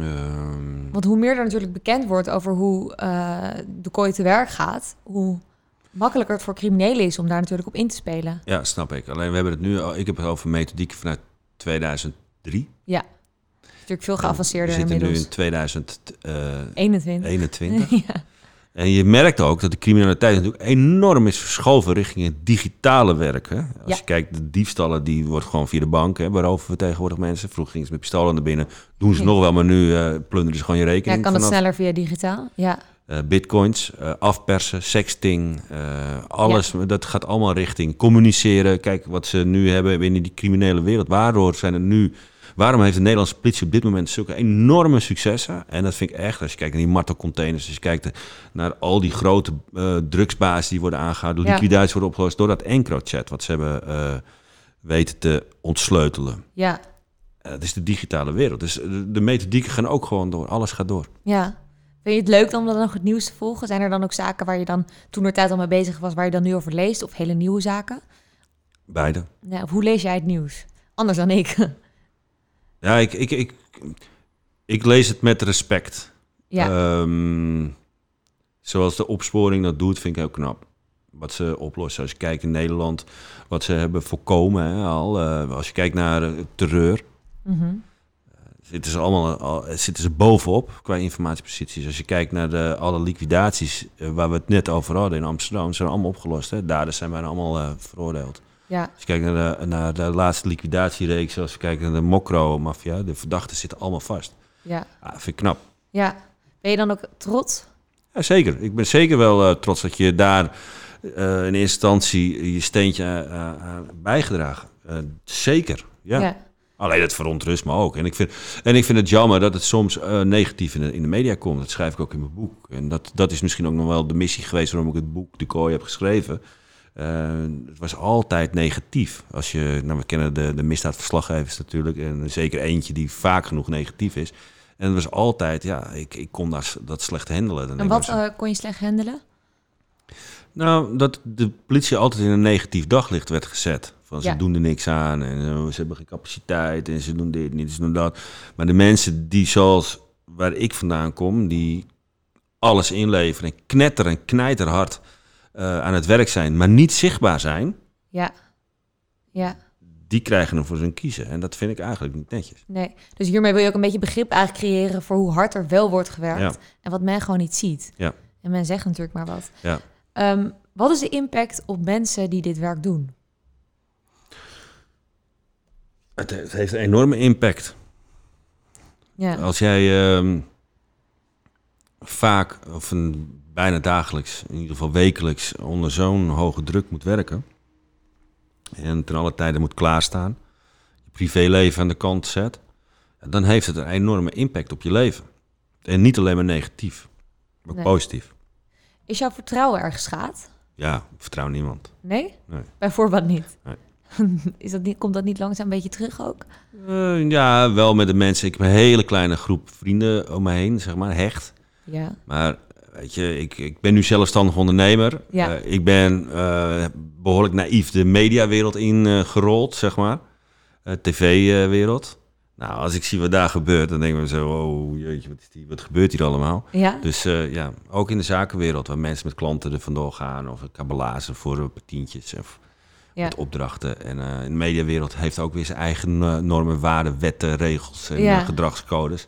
Ehm, Want hoe meer er natuurlijk bekend wordt over hoe eh, de kooi te werk gaat... hoe makkelijker het voor criminelen is om daar natuurlijk op in te spelen. ja, snap ik. Alleen we hebben het nu... al- Ik heb het over methodiek vanuit 2003. Ja, natuurlijk veel We geavanceerder zitten nu in 2021. 21. ja. En je merkt ook dat de criminaliteit natuurlijk enorm is verschoven richting het digitale werk. Hè? Als Ja. je kijkt, de diefstallen die wordt gewoon via de bank, hè, waarover we tegenwoordig mensen. Vroeger gingen ze met pistolen naar binnen. Doen ze Ja. nog wel, maar nu eh, plunderen ze gewoon je ja, rekening. kan het vanaf. sneller via digitaal? Ja, Eh, bitcoins, eh, afpersen, sexting, alles. Dat gaat allemaal richting communiceren. Kijk wat ze nu hebben binnen die criminele wereld. Waarom zijn er nu... Waarom heeft de Nederlandse politie op dit moment zulke enorme successen? En dat vind ik echt, als je kijkt naar die martelcontainers, als je kijkt naar al die grote drugsbazen die worden aangehouden, de Ja. liquidaties worden opgelost door dat EncroChat, wat ze hebben eh, weten te ontsleutelen. ja, Eh, Het is de digitale wereld. Dus de, de methodieken gaan ook gewoon door. Alles gaat door. ja. Vind je het leuk om dan nog het nieuws te volgen? Zijn er dan ook zaken waar je dan toen er tijd al mee bezig was, waar je dan nu over leest? Of hele nieuwe zaken? Beide. Ja, of hoe lees jij het nieuws? Anders dan ik. Ja, ik, ik, ik, ik lees het met respect. ja, Ehm, zoals de opsporing dat doet, vind ik heel knap. Wat ze oplossen. Als je kijkt in Nederland, wat ze hebben voorkomen hè, al. eh, als je kijkt naar eh, terreur, Mhm. zitten ze allemaal al, zitten ze bovenop qua informatieposities. Als je kijkt naar de, alle liquidaties eh, waar we het net over hadden in Amsterdam, zijn allemaal opgelost. Hè. Daders zijn bijna allemaal veroordeeld. Ja, Als je kijkt naar de, naar de laatste liquidatiereeks, als je kijkt naar de Mokro-maffia, de verdachten zitten allemaal vast. ja, Ah, vind ik knap. ja. Ben je dan ook trots? Ja, zeker. Ik ben zeker wel eh, trots dat je daar eh, in eerste instantie je steentje aan bijgedragen. Eh, zeker, ja. ja. Alleen het verontrust me ook. En ik vind, en ik vind het jammer dat het soms negatief in de, in de media komt. Dat schrijf ik ook in mijn boek. En dat, dat is misschien ook nog wel de missie geweest waarom ik het boek De Kooi heb geschreven. Eh, het was altijd negatief. Als je, nou, we kennen de, de misdaadverslaggevers natuurlijk. En zeker eentje die vaak genoeg negatief is. En het was altijd, ja, ik, ik kon dat, dat slecht handelen. Dan En wat eh, kon je slecht handelen? nou, dat de politie altijd in een negatief daglicht werd gezet. Van ze Ja. doen er niks aan en eh, ze hebben geen capaciteit en ze doen dit niet, ze doen dat. Maar de mensen die zoals waar ik vandaan kom, die alles inleveren en knetter en knijterhard eh, aan het werk zijn, maar niet zichtbaar zijn, Ja, ja, die krijgen hem voor zijn kiezen. En dat vind ik eigenlijk niet netjes. Nee. Dus hiermee wil je ook een beetje begrip eigenlijk creëren voor hoe hard er wel wordt gewerkt. Ja. En wat men gewoon niet ziet. Ja. En men zegt natuurlijk maar wat. Ja. Ehm, wat is de impact op mensen die dit werk doen? Het, het heeft een enorme impact. Ja. Als jij ehm, vaak, of een, bijna dagelijks, in ieder geval wekelijks, onder zo'n hoge druk moet werken. En ten alle tijde moet klaarstaan. Je privéleven aan de kant zet. Dan heeft het een enorme impact op je leven. En niet alleen maar negatief, maar Nee. positief. Is jouw vertrouwen erg geschaad? Ja, ik vertrouw niemand. Nee? Nee. Bijvoorbeeld niet. Nee. Is dat niet, komt dat niet langzaam een beetje terug ook? Eh, ja, wel met de mensen. Ik heb een hele kleine groep vrienden om me heen, zeg maar, hecht. Ja. Maar weet je, ik, ik ben nu zelfstandig ondernemer. Ja. Eh, ik ben eh, behoorlijk naïef de mediawereld ingerold, zeg maar. Eh, TV-wereld. Nou, als ik zie wat daar gebeurt, dan denken we zo, oh jeetje, wat, is die, wat gebeurt hier allemaal? Ja? Dus eh, ja, ook in de zakenwereld, waar mensen met klanten er vandoor gaan, of kabelazen voor tientjes, of Ja. met opdrachten. En eh, in de mediawereld heeft ook weer zijn eigen eh, normen, waarden, wetten, regels en Ja. eh, gedragscodes.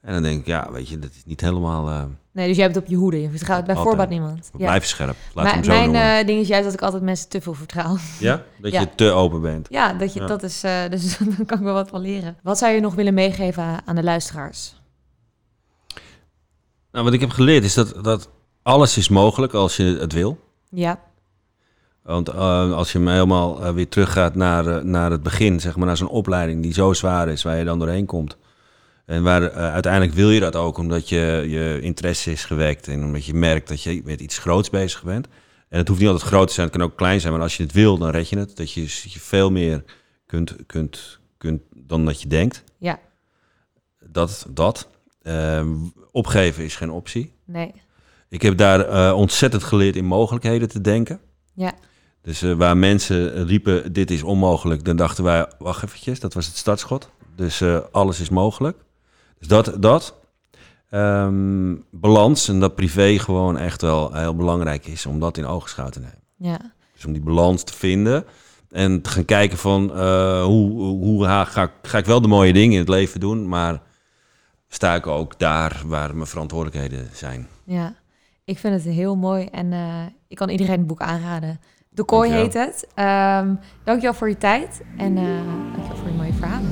En dan denk ik, ja, weet je, dat is niet helemaal... Nee, dus jij bent op je hoede. Je vertrouwt bij voorbaat niemand. Ja. blijven scherp. Laat Mijn, hem zo mijn eh, ding is juist dat ik altijd mensen te veel vertrouw. ja? Dat ja. je te open bent. Ja, dat, je, Ja. dat is, eh, dus daar kan ik wel wat van leren. Wat zou je nog willen meegeven aan de luisteraars? Nou, wat ik heb geleerd is dat, dat alles is mogelijk als je het wil. Ja, Want eh, als je helemaal weer teruggaat naar, naar het begin, zeg maar naar zo'n opleiding die zo zwaar is, waar je dan doorheen komt. En waar eh, uiteindelijk wil je dat ook, omdat je, je interesse is gewekt en omdat je merkt dat je met iets groots bezig bent. En het hoeft niet altijd groot te zijn, het kan ook klein zijn, maar als je het wil, dan red je het. Dat je, je veel meer kunt, kunt, kunt dan dat je denkt. ja, Dat, dat. Ehm, opgeven is geen optie. nee. Ik heb daar eh, ontzettend geleerd in mogelijkheden te denken. Ja, Dus eh, waar mensen riepen, dit is onmogelijk, dan dachten wij, wacht eventjes, dat was het startschot. Dus alles is mogelijk. Dus dat, dat. Ehm, balans en dat privé gewoon echt wel heel belangrijk is om dat in ogenschouw te nemen. ja, Dus om die balans te vinden en te gaan kijken van eh, hoe, hoe ga, ga ik wel de mooie dingen in het leven doen, maar sta ik ook daar waar mijn verantwoordelijkheden zijn. ja. Ik vind het heel mooi en eh, ik kan iedereen het boek aanraden. De Kooi heet het. Ehm dankjewel voor je tijd en eh dankjewel voor je mooie verhalen.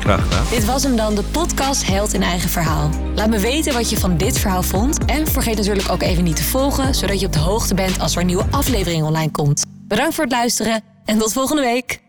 Graag gedaan. Dit was hem dan, de podcast Held in Eigen Verhaal. Laat me weten wat je van dit verhaal vond. En vergeet natuurlijk ook even niet te volgen, zodat je op de hoogte bent als er een nieuwe aflevering online komt. Bedankt voor het luisteren en tot volgende week.